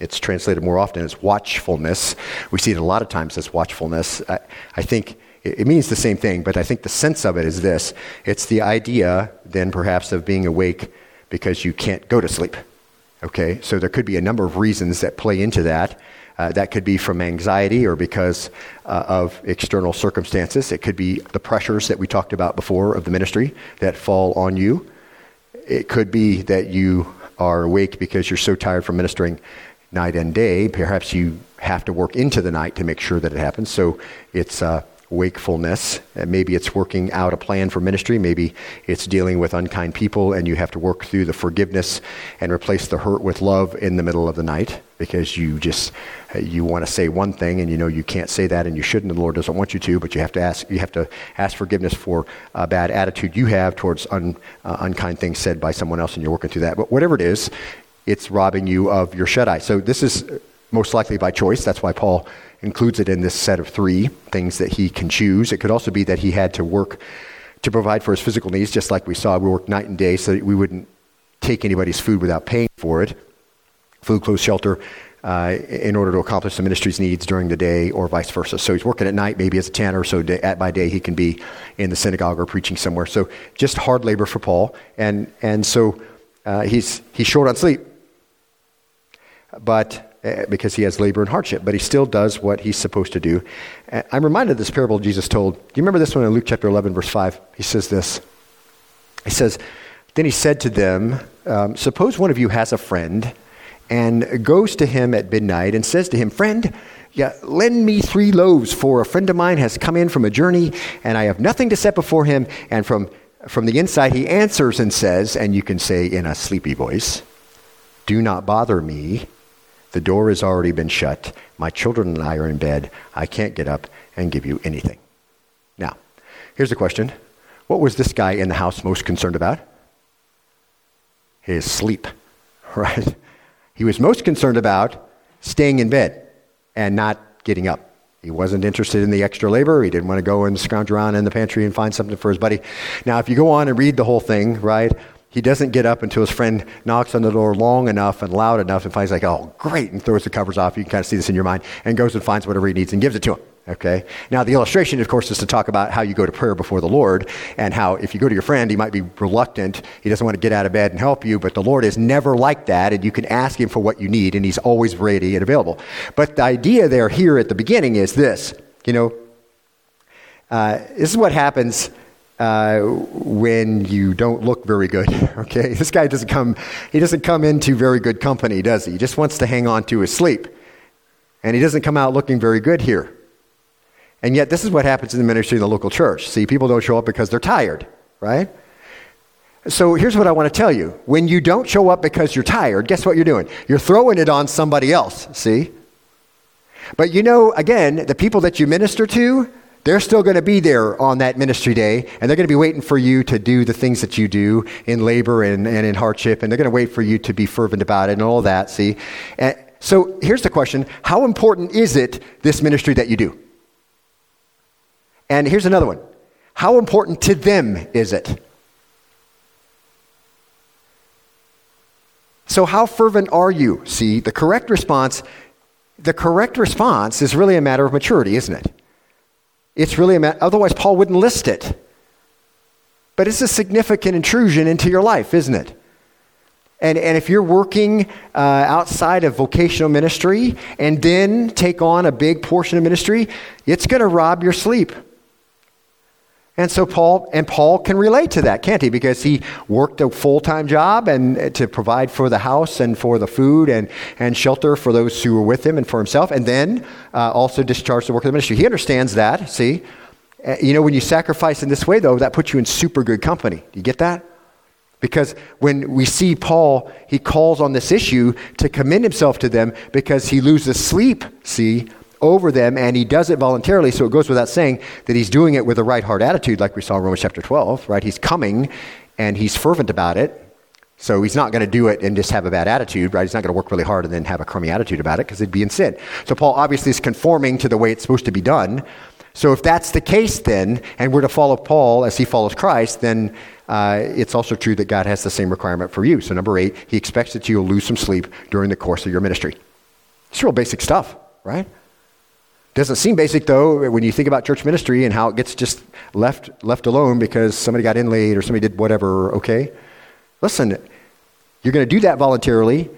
It's translated more often as watchfulness. We see it a lot of times as watchfulness. I, I think it, it means the same thing, but I think the sense of it is this it's the idea, then perhaps, of being awake because you can't go to sleep. Okay? So there could be a number of reasons that play into that. Uh, that could be from anxiety or because uh, of external circumstances. It could be the pressures that we talked about before of the ministry that fall on you. It could be that you are awake because you're so tired from ministering night and day. Perhaps you have to work into the night to make sure that it happens. So it's uh, wakefulness. Uh, maybe it's working out a plan for ministry. Maybe it's dealing with unkind people and you have to work through the forgiveness and replace the hurt with love in the middle of the night because you just uh, you want to say one thing and you know you can't say that and you shouldn't and the Lord doesn't want you to, but you have to ask you have to ask forgiveness for a bad attitude you have towards un, uh, unkind things said by someone else and you're working through that. But whatever it is, it's robbing you of your shut eye. So this is uh, most likely by choice. That's why Paul includes it in this set of three things that he can choose. It could also be that he had to work to provide for his physical needs, just like we saw. We worked night and day so that we wouldn't take anybody's food without paying for it. Food, clothes, shelter, uh, in order to accomplish the ministry's needs during the day or vice versa. So he's working at night, maybe as a tanner, so day, at, by day he can be in the synagogue or preaching somewhere. So just hard labor for Paul. And, and so uh, he's, he's short on sleep. But because he has labor and hardship, but he still does what he's supposed to do. I'm reminded of this parable Jesus told. Do you remember this one in Luke chapter 11, verse 5? He says this. He says, Then he said to them, um, Suppose one of you has a friend and goes to him at midnight and says to him, Friend, yeah, lend me three loaves, for a friend of mine has come in from a journey, and I have nothing to set before him. And from, from the inside, he answers and says, and you can say in a sleepy voice, Do not bother me. The door has already been shut. My children and I are in bed. I can't get up and give you anything. Now, here's the question What was this guy in the house most concerned about? His sleep, right? He was most concerned about staying in bed and not getting up. He wasn't interested in the extra labor. He didn't want to go and scrounge around in the pantry and find something for his buddy. Now, if you go on and read the whole thing, right, he doesn't get up until his friend knocks on the door long enough and loud enough and finds like, oh, great, and throws the covers off. You can kind of see this in your mind, and goes and finds whatever he needs and gives it to him. Okay? Now, the illustration, of course, is to talk about how you go to prayer before the Lord and how if you go to your friend, he might be reluctant. He doesn't want to get out of bed and help you, but the Lord is never like that, and you can ask him for what you need, and he's always ready and available. But the idea there here at the beginning is this you know, uh, this is what happens uh, when you don't look very good. Okay, this guy doesn't come. He doesn't come into very good company, does he? He just wants to hang on to his sleep, and he doesn't come out looking very good here. And yet, this is what happens in the ministry of the local church. See, people don't show up because they're tired, right? So here's what I want to tell you. When you don't show up because you're tired, guess what you're doing? You're throwing it on somebody else, see? But you know, again, the people that you minister to, they're still going to be there on that ministry day, and they're going to be waiting for you to do the things that you do in labor and, and in hardship, and they're going to wait for you to be fervent about it and all that, see? And so here's the question How important is it, this ministry that you do? And here's another one How important to them is it? So, how fervent are you? See, the correct response, the correct response is really a matter of maturity, isn't it? It's really a matter, otherwise, Paul wouldn't list it. But it's a significant intrusion into your life, isn't it? And, and if you're working uh, outside of vocational ministry and then take on a big portion of ministry, it's going to rob your sleep. And so Paul and Paul can relate to that, can't he? Because he worked a full-time job and uh, to provide for the house and for the food and, and shelter for those who were with him and for himself, and then uh, also discharged the work of the ministry. He understands that. See, uh, you know, when you sacrifice in this way, though, that puts you in super good company. Do you get that? Because when we see Paul, he calls on this issue to commend himself to them because he loses sleep. See over them, and he does it voluntarily. So it goes without saying that he's doing it with a right heart attitude, like we saw in Romans chapter 12, right? He's coming and he's fervent about it. So he's not going to do it and just have a bad attitude, right? He's not going to work really hard and then have a crummy attitude about it because it'd be in sin. So Paul obviously is conforming to the way it's supposed to be done. So if that's the case, then, and we're to follow Paul as he follows Christ, then uh, it's also true that God has the same requirement for you. So number eight, he expects that you'll lose some sleep during the course of your ministry. It's real basic stuff, right? Doesn't seem basic though when you think about church ministry and how it gets just left left alone because somebody got in late or somebody did whatever, okay? Listen, you're going to do that voluntarily,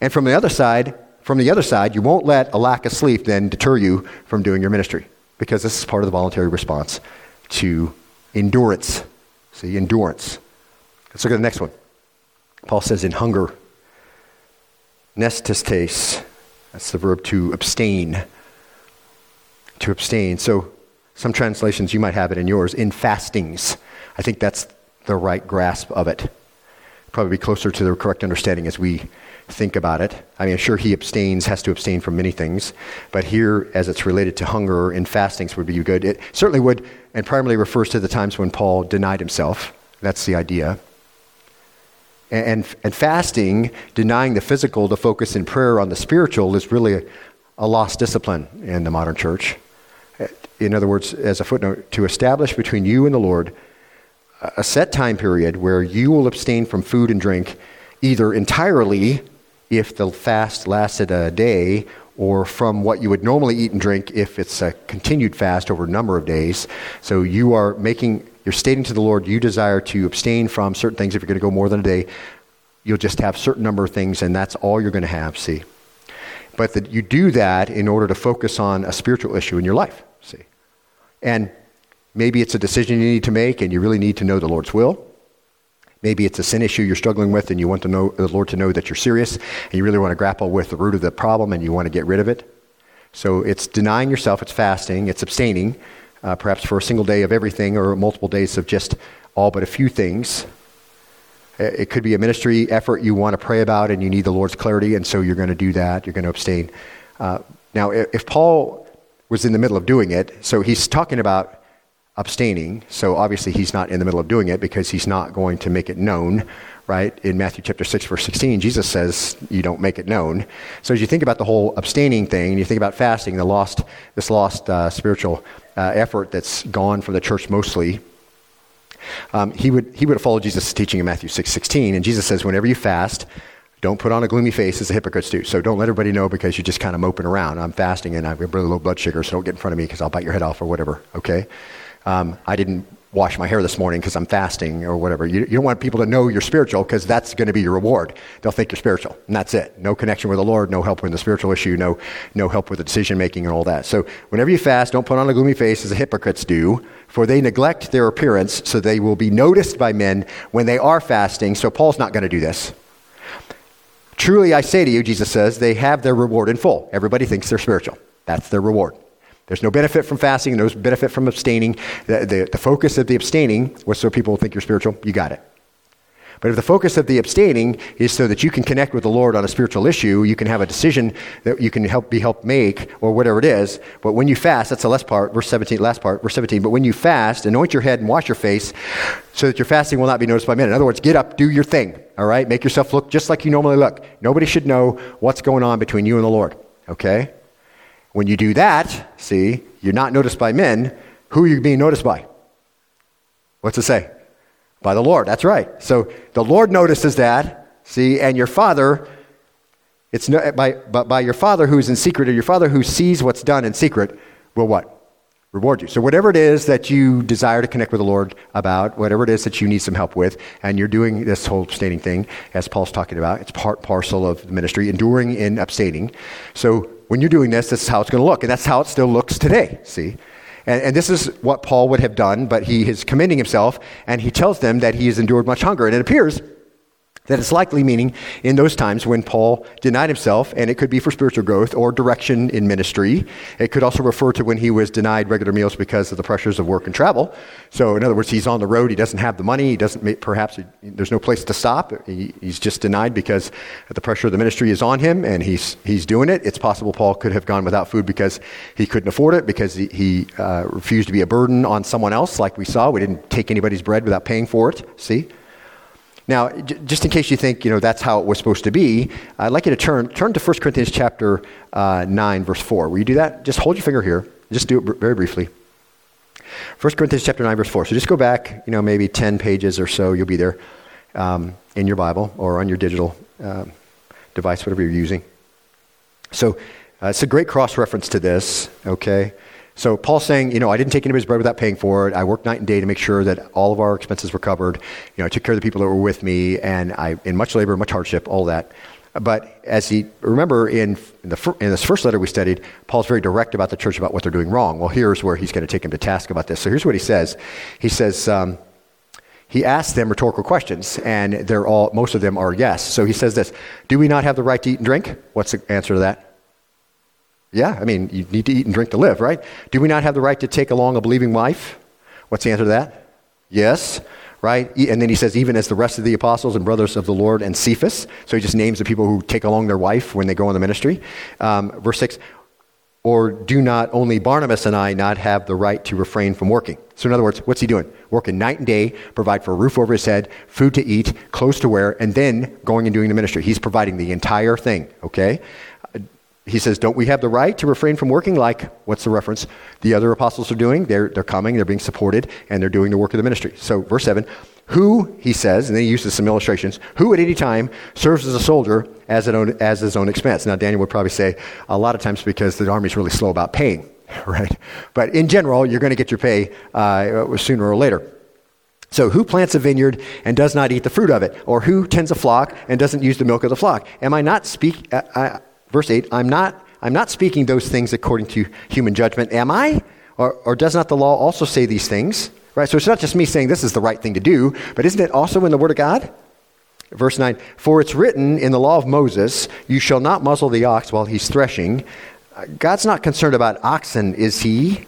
and from the other side, from the other side, you won't let a lack of sleep then deter you from doing your ministry because this is part of the voluntary response to endurance. See, endurance. Let's look at the next one. Paul says in hunger, nestistes, that's the verb to abstain to abstain. So, some translations, you might have it in yours, in fastings. I think that's the right grasp of it. Probably be closer to the correct understanding as we think about it. I mean, sure he abstains, has to abstain from many things, but here, as it's related to hunger in fastings, would be good. It certainly would, and primarily refers to the times when Paul denied himself. That's the idea. And, and, and fasting, denying the physical to focus in prayer on the spiritual, is really a, a lost discipline in the modern church in other words, as a footnote, to establish between you and the Lord a set time period where you will abstain from food and drink either entirely if the fast lasted a day or from what you would normally eat and drink if it's a continued fast over a number of days. So you are making, you're stating to the Lord you desire to abstain from certain things. If you're going to go more than a day, you'll just have certain number of things, and that's all you're going to have, see. But that you do that in order to focus on a spiritual issue in your life. And maybe it's a decision you need to make and you really need to know the Lord's will. Maybe it's a sin issue you're struggling with and you want to know, the Lord to know that you're serious and you really want to grapple with the root of the problem and you want to get rid of it. So it's denying yourself, it's fasting, it's abstaining, uh, perhaps for a single day of everything or multiple days of just all but a few things. It could be a ministry effort you want to pray about and you need the Lord's clarity, and so you're going to do that. You're going to abstain. Uh, now, if Paul was in the middle of doing it. So he's talking about abstaining. So obviously he's not in the middle of doing it because he's not going to make it known, right? In Matthew chapter 6, verse 16, Jesus says you don't make it known. So as you think about the whole abstaining thing, and you think about fasting, the lost, this lost uh, spiritual uh, effort that's gone from the church mostly, um, he, would, he would have followed Jesus' teaching in Matthew 6, 16. And Jesus says, whenever you fast, don't put on a gloomy face as the hypocrites do. So don't let everybody know because you're just kind of moping around. I'm fasting and I've got really low blood sugar, so don't get in front of me because I'll bite your head off or whatever, okay? Um, I didn't wash my hair this morning because I'm fasting or whatever. You, you, don't want people to know you're spiritual because that's going to be your reward. They'll think you're spiritual, and that's it. No connection with the Lord, no help with the spiritual issue, no, no help with the decision making and all that. So whenever you fast, don't put on a gloomy face as the hypocrites do, for they neglect their appearance, so they will be noticed by men when they are fasting. So Paul's not going to do this. Truly, I say to you, Jesus says, they have their reward in full. Everybody thinks they're spiritual. That's their reward. There's no benefit from fasting, no benefit from abstaining. The, the, the focus of the abstaining was so people think you're spiritual, you got it. But if the focus of the abstaining is so that you can connect with the Lord on a spiritual issue, you can have a decision that you can help be helped make, or whatever it is. But when you fast, that's the last part, verse 17, last part, verse 17. But when you fast, anoint your head and wash your face, so that your fasting will not be noticed by men. In other words, get up, do your thing. All right, make yourself look just like you normally look. Nobody should know what's going on between you and the Lord. Okay. When you do that, see, you're not noticed by men. Who are you being noticed by? What's it say? By the Lord. That's right. So the Lord notices that, see, and your Father, it's no, by, by, by your Father who's in secret, or your Father who sees what's done in secret, will what? reward you. So, whatever it is that you desire to connect with the Lord about, whatever it is that you need some help with, and you're doing this whole abstaining thing, as Paul's talking about, it's part parcel of the ministry, enduring in abstaining. So, when you're doing this, this is how it's going to look. And that's how it still looks today, see? And, and, this is what Paul would have done, but he is commending himself, and he tells them that he has endured much hunger. And it appears that it's likely meaning in those times when Paul denied himself, and it could be for spiritual growth or direction in ministry. It could also refer to when he was denied regular meals because of the pressures of work and travel. So, in other words, he's on the road, he doesn't have the money, he doesn't, perhaps, there's no place to stop. He, he's just denied because the pressure of the ministry is on him, and he's, he's doing it. It's possible Paul could have gone without food because he couldn't afford it, because he, he uh, refused to be a burden on someone else, like we saw. We didn't take anybody's bread without paying for it, see? Now, j- just in case you think you know that's how it was supposed to be, I'd like you to turn turn to 1 Corinthians chapter uh, 9, verse 4. Will you do that? Just hold your finger here. Just do it very briefly. 1 Corinthians chapter 9, verse 4. So just go back, you know, maybe 10 pages or so. You'll be there um, in your Bible or on your digital uh, device, whatever you're using. So uh, it's a great cross reference to this, okay? So Paul's saying, you know, I didn't take anybody's bread without paying for it. I worked night and day to make sure that all of our expenses were covered. You know, I took care of the people that were with me, and I, in much labor, much hardship, all that. But as he, remember in, the, in this first letter we studied, Paul's very direct about the church about what they're doing wrong. Well, here's where he's going to take him to task about this. So here's what he says. He says, um, he asks them rhetorical questions, and they're all, most of them are yes. So he says this Do we not have the right to eat and drink? What's the answer to that? Yeah, I mean, you need to eat and drink to live, right? Do we not have the right to take along a believing wife? What's the answer to that? Yes, right? And then he says, even as the rest of the apostles and brothers of the Lord and Cephas. So he just names the people who take along their wife when they go on the ministry. Um, verse 6 Or do not only Barnabas and I not have the right to refrain from working? So, in other words, what's he doing? Working night and day, provide for a roof over his head, food to eat, clothes to wear, and then going and doing the ministry. He's providing the entire thing, okay? He says, Don't we have the right to refrain from working like, what's the reference? The other apostles are doing. They're, they're coming, they're being supported, and they're doing the work of the ministry. So, verse 7 Who, he says, and then he uses some illustrations, who at any time serves as a soldier as, own, as his own expense? Now, Daniel would probably say, a lot of times because the army's really slow about paying, right? But in general, you're going to get your pay uh, sooner or later. So, who plants a vineyard and does not eat the fruit of it? Or who tends a flock and doesn't use the milk of the flock? Am I not speak? Uh, verse 8, I'm not, I'm not speaking those things according to human judgment, am I? Or, or does not the law also say these things? Right? So it's not just me saying this is the right thing to do, but isn't it also in the Word of God? Verse 9, for it's written in the law of Moses, you shall not muzzle the ox while he's threshing. Uh, God's not concerned about oxen, is he?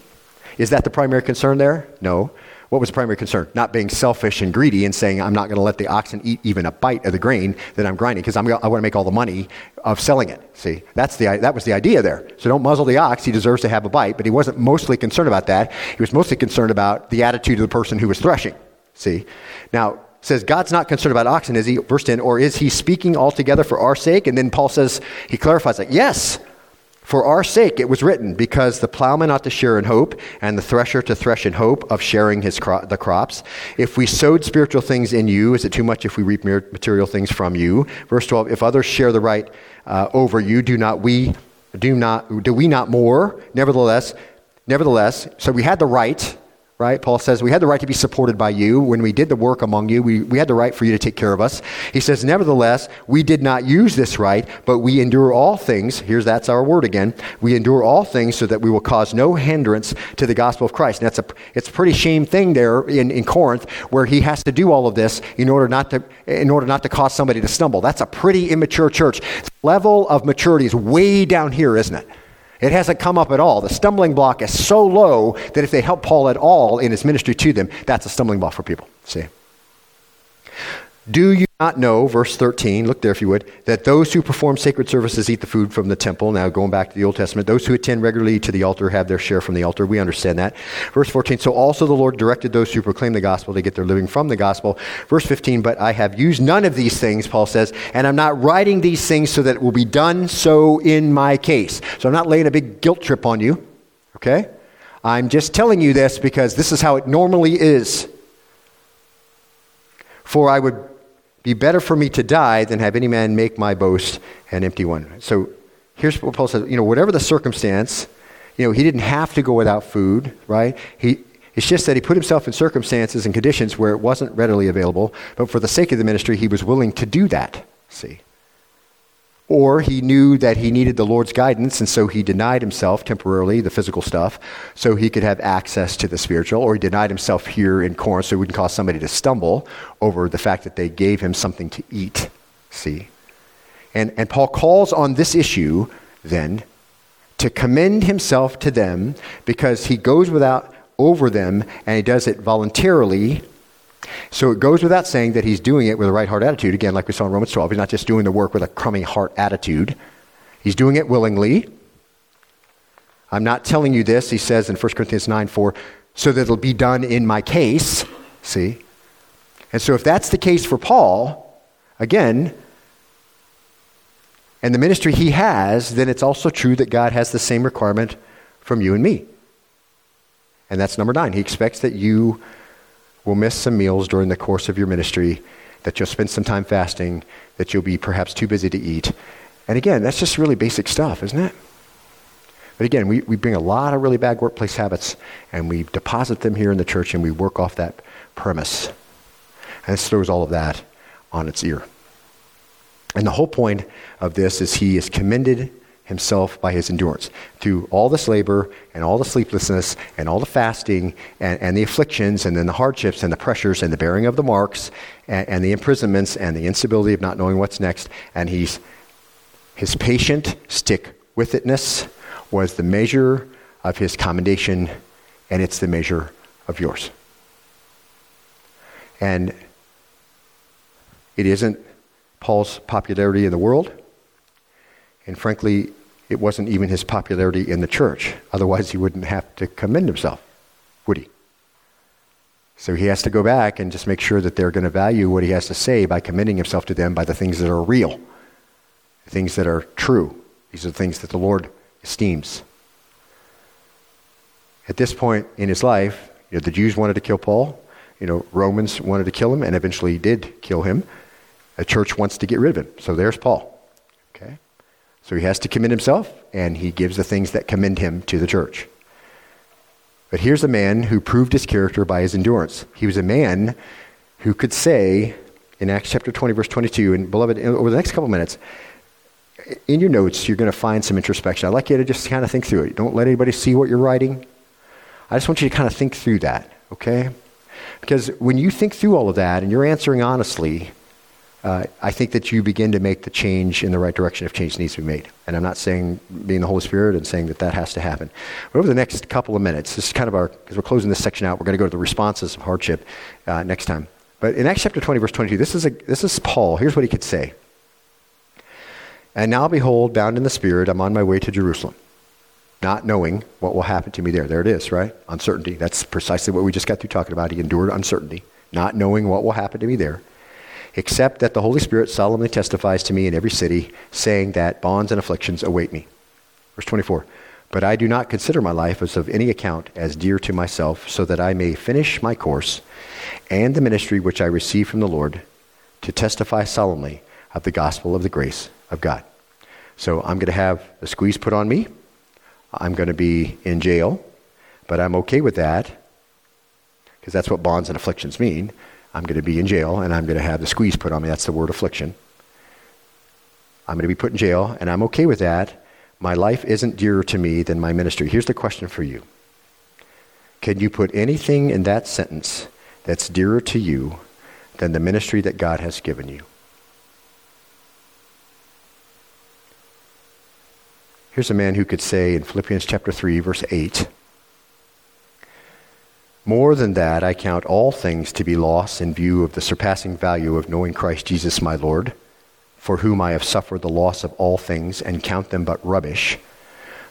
Is that the primary concern there? No. What was the primary concern? Not being selfish and greedy and saying, I'm not going to let the oxen eat even a bite of the grain that I'm grinding because I want to make all the money of selling it. See, that's the, that was the idea there. So don't muzzle the ox. He deserves to have a bite, but he wasn't mostly concerned about that. He was mostly concerned about the attitude of the person who was threshing. See? Now, says, God's not concerned about oxen, is he? Verse 10, or is he speaking altogether for our sake? And then Paul says, he clarifies that, yes, for our sake it was written, because the plowman ought to share in hope, and the thresher to thresh in hope of sharing his cro- the crops. If we sowed spiritual things in you, is it too much if we reap material things from you? Verse 12, if others share the right uh, over you, do not we do not do we not more? Nevertheless, nevertheless, so we had the right right? Paul says, We had the right to be supported by you. When we did the work among you, we, we had the right for you to take care of us. He says, Nevertheless, we did not use this right, but we endure all things. Here's that's our word again. We endure all things so that we will cause no hindrance to the gospel of Christ. And that's a, it's a pretty shame thing there in, in Corinth where he has to do all of this in order, not to, in order not to cause somebody to stumble. That's a pretty immature church. The level of maturity is way down here, isn't it? It hasn't come up at all. The stumbling block is so low that if they help Paul at all in his ministry to them, that's a stumbling block for people. See? Do you not know, verse 13, look there if you would, that those who perform sacred services eat the food from the temple? Now, going back to the Old Testament, those who attend regularly to the altar have their share from the altar. We understand that. Verse 14, so also the Lord directed those who proclaim the gospel to get their living from the gospel. Verse 15, but I have used none of these things, Paul says, and I'm not writing these things so that it will be done so in my case. So I'm not laying a big guilt trip on you, okay? I'm just telling you this because this is how it normally is. For I would be better for me to die than have any man make my boast an empty one. So here's what Paul says, you know, whatever the circumstance, you know, he didn't have to go without food, right? He, it's just that he put himself in circumstances and conditions where it wasn't readily available, but for the sake of the ministry, he was willing to do that, see or he knew that he needed the Lord's guidance, and so he denied himself temporarily, the physical stuff, so he could have access to the spiritual, or he denied himself here in Corinth so he wouldn't cause somebody to stumble over the fact that they gave him something to eat. See? And, and Paul calls on this issue then to commend himself to them because he goes without over them and he does it voluntarily so it goes without saying that he's doing it with a right heart attitude. Again, like we saw in Romans 12, he's not just doing the work with a crummy heart attitude, he's doing it willingly. I'm not telling you this, he says in 1 Corinthians 9 4, so that it'll be done in my case. See? And so if that's the case for Paul, again, and the ministry he has, then it's also true that God has the same requirement from you and me. And that's number nine. He expects that you will miss some meals during the course of your ministry, that you'll spend some time fasting, that you'll be perhaps too busy to eat. And again, that's just really basic stuff, isn't it? But again, we, we bring a lot of really bad workplace habits and we deposit them here in the church and we work off that premise. And this throws all of that on its ear. And the whole point of this is he is commended himself by his endurance. Through all this labor and all the sleeplessness and all the fasting and, and the afflictions and then the hardships and the pressures and the bearing of the marks and, and the imprisonments and the instability of not knowing what's next. And he's, his patient stick with itness was the measure of his commendation, and it's the measure of yours. And it isn't Paul's popularity in the world. And frankly, it wasn't even his popularity in the church. Otherwise, he wouldn't have to commend himself, would he? So he has to go back and just make sure that they're going to value what he has to say by commending himself to them by the things that are real, the things that are true. These are the things that the Lord esteems. At this point in his life, you know, the Jews wanted to kill Paul. You know, Romans wanted to kill him and eventually did kill him. The church wants to get rid of him. So there's Paul. So he has to commend himself, and he gives the things that commend him to the church. But here's a man who proved his character by his endurance. He was a man who could say in Acts chapter 20, verse 22, and beloved, over the next couple minutes, in your notes, you're going to find some introspection. I'd like you to just kind of think through it. Don't let anybody see what you're writing. I just want you to kind of think through that, okay? Because when you think through all of that and you're answering honestly, uh, I think that you begin to make the change in the right direction if change needs to be made. And I'm not saying being the Holy Spirit and saying that that has to happen. But over the next couple of minutes, this is kind of our, as we're closing this section out, we're going to go to the responses of hardship uh, next time. But in Acts chapter 20, verse 22, this is, a, this is Paul. Here's what he could say. And now, behold, bound in the Spirit, I'm on my way to Jerusalem, not knowing what will happen to me there. There it is, right? Uncertainty. That's precisely what we just got through talking about. He endured uncertainty. not knowing what will happen to me there, except that the Holy Spirit solemnly testifies to me in every city, saying that bonds and afflictions await me. Verse 24. But I do not consider my life as of any account as dear to myself, so that I may finish my course and the ministry which I received from the Lord to testify solemnly of the gospel of the grace of God. So I'm going to have the squeeze put on me. I'm going to be in jail, but I'm okay with that because that's what bonds and afflictions mean. I'm going to be in jail and I'm going to have the squeeze put on me. That's the word affliction. I'm going to be put in jail and I'm okay with that my life isn't dearer to me than my ministry. Here's the question for you Can you put anything in that sentence that's dearer to you than the ministry that God has given you? Here's a man who could say in Philippians chapter 3 verse 8 More than that I count all things to be loss in view of the surpassing value of knowing Christ Jesus my Lord for whom I have suffered the loss of all things and count them but rubbish,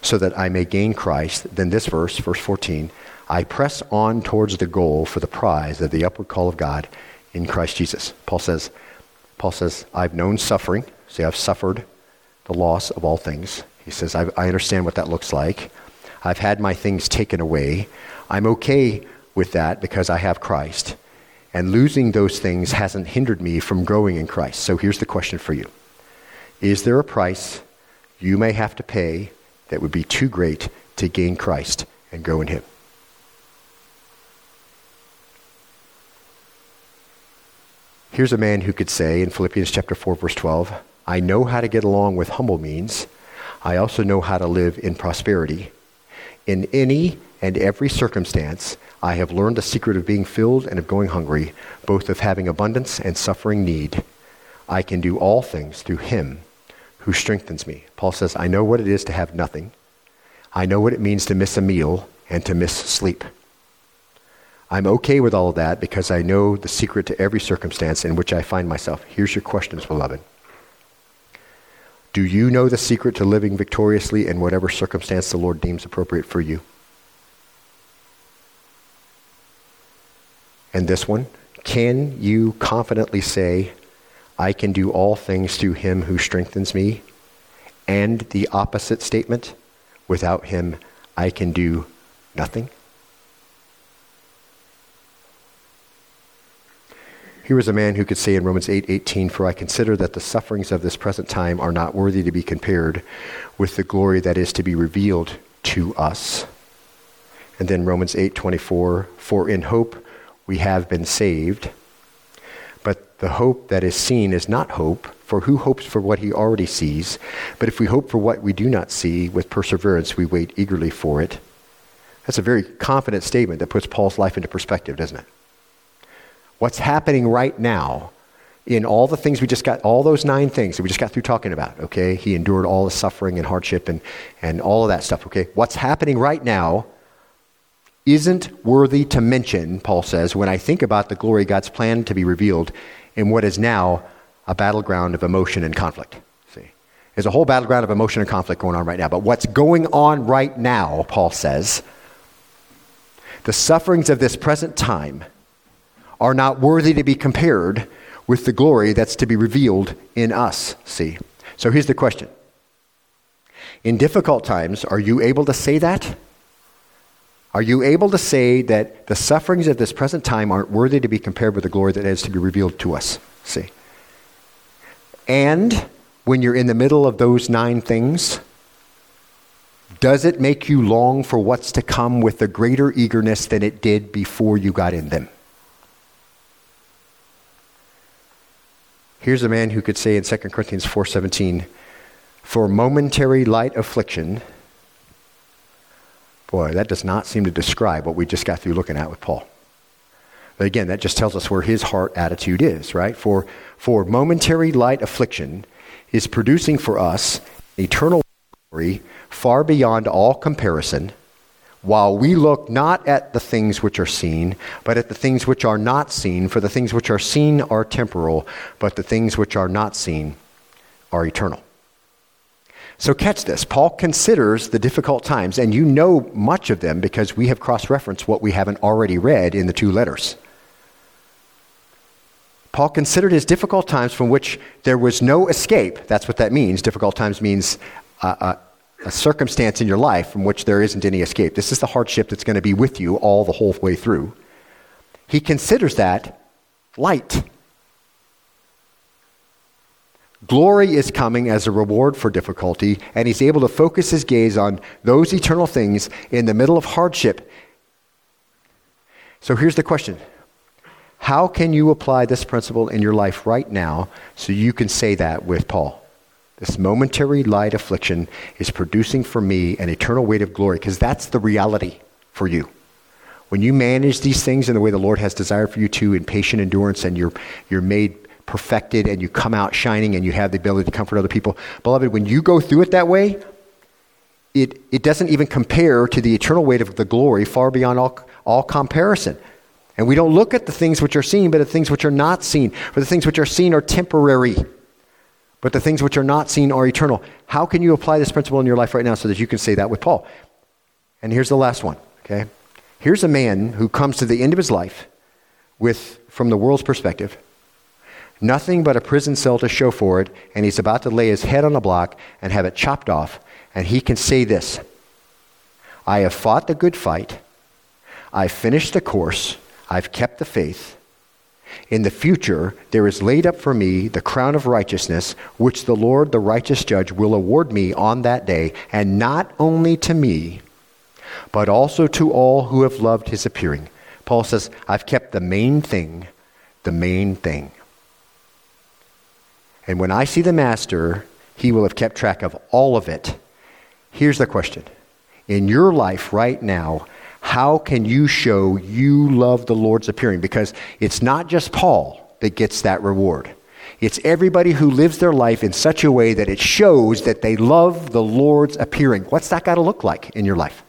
so that I may gain Christ. Then this verse, verse 14, I press on towards the goal for the prize of the upward call of God in Christ Jesus. Paul says, Paul says, I've known suffering. See, I've suffered the loss of all things. He says, I, I understand what that looks like. I've had my things taken away. I'm okay with that because I have Christ. And losing those things hasn't hindered me from growing in Christ. So here's the question for you Is there a price you may have to pay that would be too great to gain Christ and grow in Him? Here's a man who could say in Philippians chapter 4 verse 12, I know how to get along with humble means. I also know how to live in prosperity. In any and every circumstance, I have learned the secret of being filled and of going hungry, both of having abundance and suffering need. I can do all things through him who strengthens me. Paul says, I know what it is to have nothing. I know what it means to miss a meal and to miss sleep. I'm okay with all of that because I know the secret to every circumstance in which I find myself. Here's your questions, beloved. Do you know the secret to living victoriously in whatever circumstance the Lord deems appropriate for you? And this one, can you confidently say, I can do all things through him who strengthens me? And the opposite statement, without him, I can do nothing? Here was a man who could say in Romans 8:18, "For I consider that the sufferings of this present time are not worthy to be compared with the glory that is to be revealed to us." And then Romans 8:24, "For in hope we have been saved. But the hope that is seen is not hope, for who hopes for what he already sees? But if we hope for what we do not see, with perseverance we wait eagerly for it. That's a very confident statement that puts Paul's life into perspective, doesn't it? What's happening right now in all the things we just got, all those nine things that we just got through talking about, okay? He endured all the suffering and hardship and, and all of that stuff, okay? What's happening right now isn't worthy to mention, Paul says, when I think about the glory God's planned to be revealed in what is now a battleground of emotion and conflict. See, there's a whole battleground of emotion and conflict going on right now. But what's going on right now, Paul says, the sufferings of this present time are not worthy to be compared with the glory that's to be revealed in us. See? So here's the question In difficult times, are you able to say that? Are you able to say that the sufferings of this present time aren't worthy to be compared with the glory that is to be revealed to us? See? And when you're in the middle of those nine things, does it make you long for what's to come with a greater eagerness than it did before you got in them? Here's a man who could say in 2 Corinthians 4:17, "For momentary light affliction Boy, that does not seem to describe what we just got through looking at with Paul. But again, that just tells us where his heart attitude is, right? For, for momentary light affliction is producing for us eternal glory far beyond all comparison, while we look not at the things which are seen, but at the things which are not seen. For the things which are seen are temporal, but the things which are not seen are eternal. So, catch this. Paul considers the difficult times, and you know much of them because we have cross referenced what we haven't already read in the two letters. Paul considered his difficult times from which there was no escape. That's what that means. Difficult times means a, a, a circumstance in your life from which there isn't any escape. This is the hardship that's going to be with you all the whole way through. He considers that light. Glory is coming as a reward for difficulty, and he's able to focus his gaze on those eternal things in the middle of hardship. So here's the question How can you apply this principle in your life right now so you can say that with Paul? This momentary light affliction is producing for me an eternal weight of glory, because that's the reality for you. When you manage these things in the way the Lord has desired for you to, in patient endurance, and you're, you're made perfected and you come out shining and you have the ability to comfort other people. Beloved, when you go through it that way, it, it doesn't even compare to the eternal weight of the glory far beyond all, all comparison. And we don't look at the things which are seen, but the things which are not seen. For the things which are seen are temporary, but the things which are not seen are eternal. How can you apply this principle in your life right now so that you can say that with Paul? And here's the last one, okay? Here's a man who comes to the end of his life with, from the world's perspective, nothing but a prison cell to show for it, and he's about to lay his head on a block and have it chopped off, and he can say this I have fought the good fight, I've finished the course, I've kept the faith. In the future, there is laid up for me the crown of righteousness, which the Lord, the righteous judge, will award me on that day, and not only to me, but also to all who have loved his appearing. Paul says, I've kept the main thing, the main thing. And when I see the Master, he will have kept track of all of it. Here's the question In your life right now, how can you show you love the Lord's appearing? Because it's not just Paul that gets that reward. It's everybody who lives their life in such a way that it shows that they love the Lord's appearing. What's that got to look like in your life?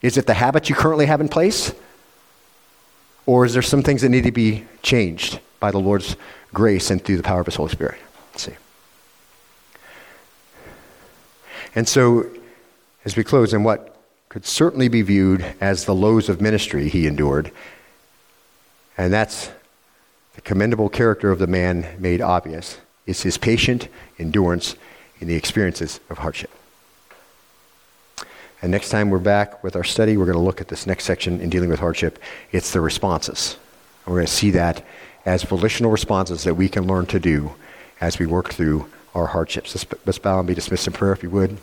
Is it the habits you currently have in place? Or is there some things that need to be changed by the Lord's grace and through the power of His Holy Spirit. Let's see. And so, as we close, in what could certainly be viewed as the lows of ministry he endured, and that's the commendable character of the man made obvious, is his patient endurance in the experiences of hardship. And next time we're back with our study, we're going to look at this next section in dealing with hardship. It's the responses. And we're going to see that as volitional responses that we can learn to do as we work through our hardships. Let's, bow and be dismissed in prayer if you would.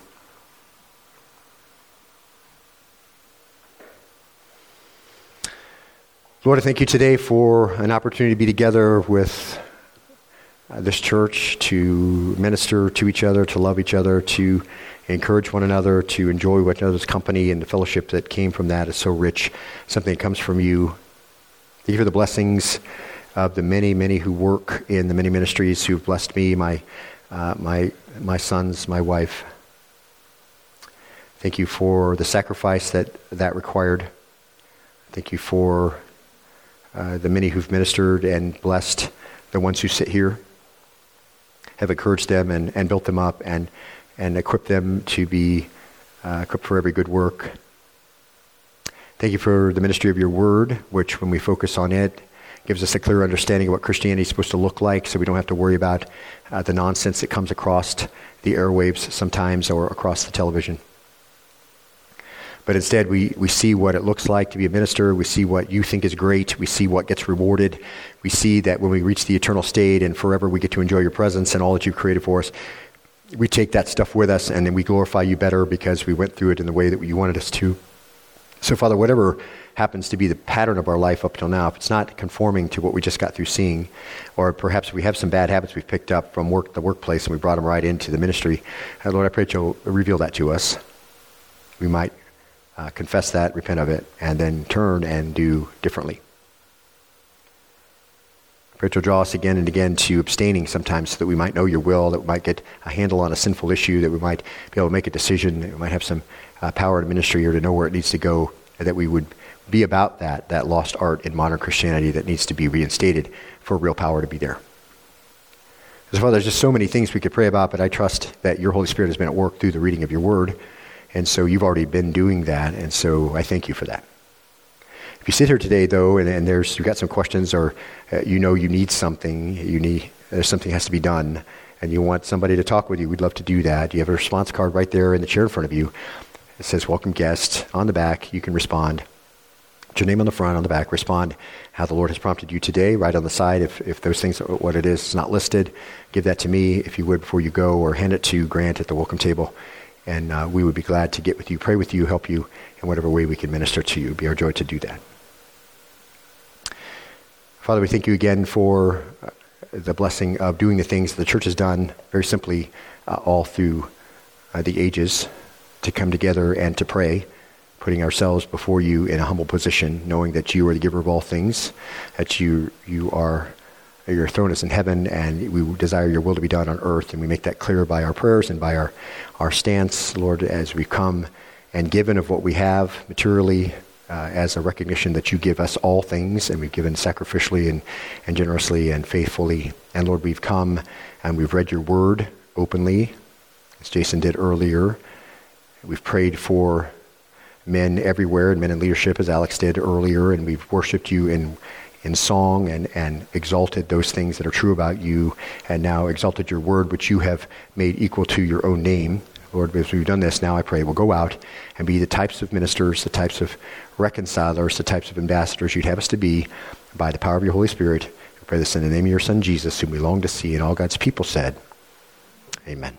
Lord, I thank you today for an opportunity to be together with uh, this church, to minister to each other, to love each other, to encourage one another, to enjoy one another's company, and the fellowship that came from that is so rich, something that comes from you. Thank you for the blessings of the many, many who work in the many ministries who've blessed me, my, uh, my, my sons, my wife. Thank you for the sacrifice that that required. Thank you for uh, the many who've ministered and blessed the ones who sit here, have encouraged them and, and built them up and, and equipped them to be uh, equipped for every good work. Thank you for the ministry of your word, which when we focus on it, gives us a clear understanding of what Christianity is supposed to look like so we don't have to worry about uh, the nonsense that comes across the airwaves sometimes or across the television. But instead, we, we see what it looks like to be a minister. We see what you think is great. We see what gets rewarded. We see that when we reach the eternal state and forever we get to enjoy your presence and all that you've created for us, we take that stuff with us and then we glorify you better because we went through it in the way that you wanted us to. So, Father, whatever happens to be the pattern of our life up till now, if it's not conforming to what we just got through seeing, or perhaps we have some bad habits we've picked up from work, the workplace and we brought them right into the ministry, uh, Lord, I pray that you'll reveal that to us. We might uh, confess that, repent of it, and then turn and do differently. Pray to draw us again and again to abstaining sometimes so that we might know your will, that we might get a handle on a sinful issue, that we might be able to make a decision, that we might have some uh, power in ministry or to know where it needs to go, that we would be about that, that lost art in modern Christianity that needs to be reinstated for real power to be there. As well, there's just so many things we could pray about, but I trust that your Holy Spirit has been at work through the reading of your word. And so you've already been doing that, and so I thank you for that. If you sit here today, though, and, and there's, you've got some questions or uh, you know you need something, you need, something has to be done, and you want somebody to talk with you, we'd love to do that. You have a response card right there in the chair in front of you. It says, Welcome guest. On the back, you can respond. Put your name on the front, on the back. Respond how the Lord has prompted you today. Right on the side, if, if those things, what it is, is not listed, give that to me, if you would, before you go, or hand it to Grant at the welcome table. And uh, we would be glad to get with you, pray with you, help you in whatever way we can minister to you. It'd be our joy to do that. Father, we thank you again for uh, the blessing of doing the things the church has done very simply uh, all through uh, the ages to come together and to pray, putting ourselves before you in a humble position, knowing that you are the giver of all things, that you, you are your throne is in heaven, and we desire your will to be done on earth. And we make that clear by our prayers and by our, our stance, Lord, as we come and given of what we have materially, uh, as a recognition that you give us all things, and we've given sacrificially and, and generously and faithfully. And Lord, we've come and we've read your word openly, as Jason did earlier. We've prayed for men everywhere and men in leadership, as Alex did earlier, and we've worshiped you in, in song and, and exalted those things that are true about you, and now exalted your word, which you have made equal to your own name. Lord, as we've done this, now I pray we'll go out and be the types of ministers, the types of reconcilers, the types of ambassadors you'd have us to be by the power of your Holy Spirit. We pray this in the name of your Son, Jesus, whom we long to see, and all God's people said, Amen.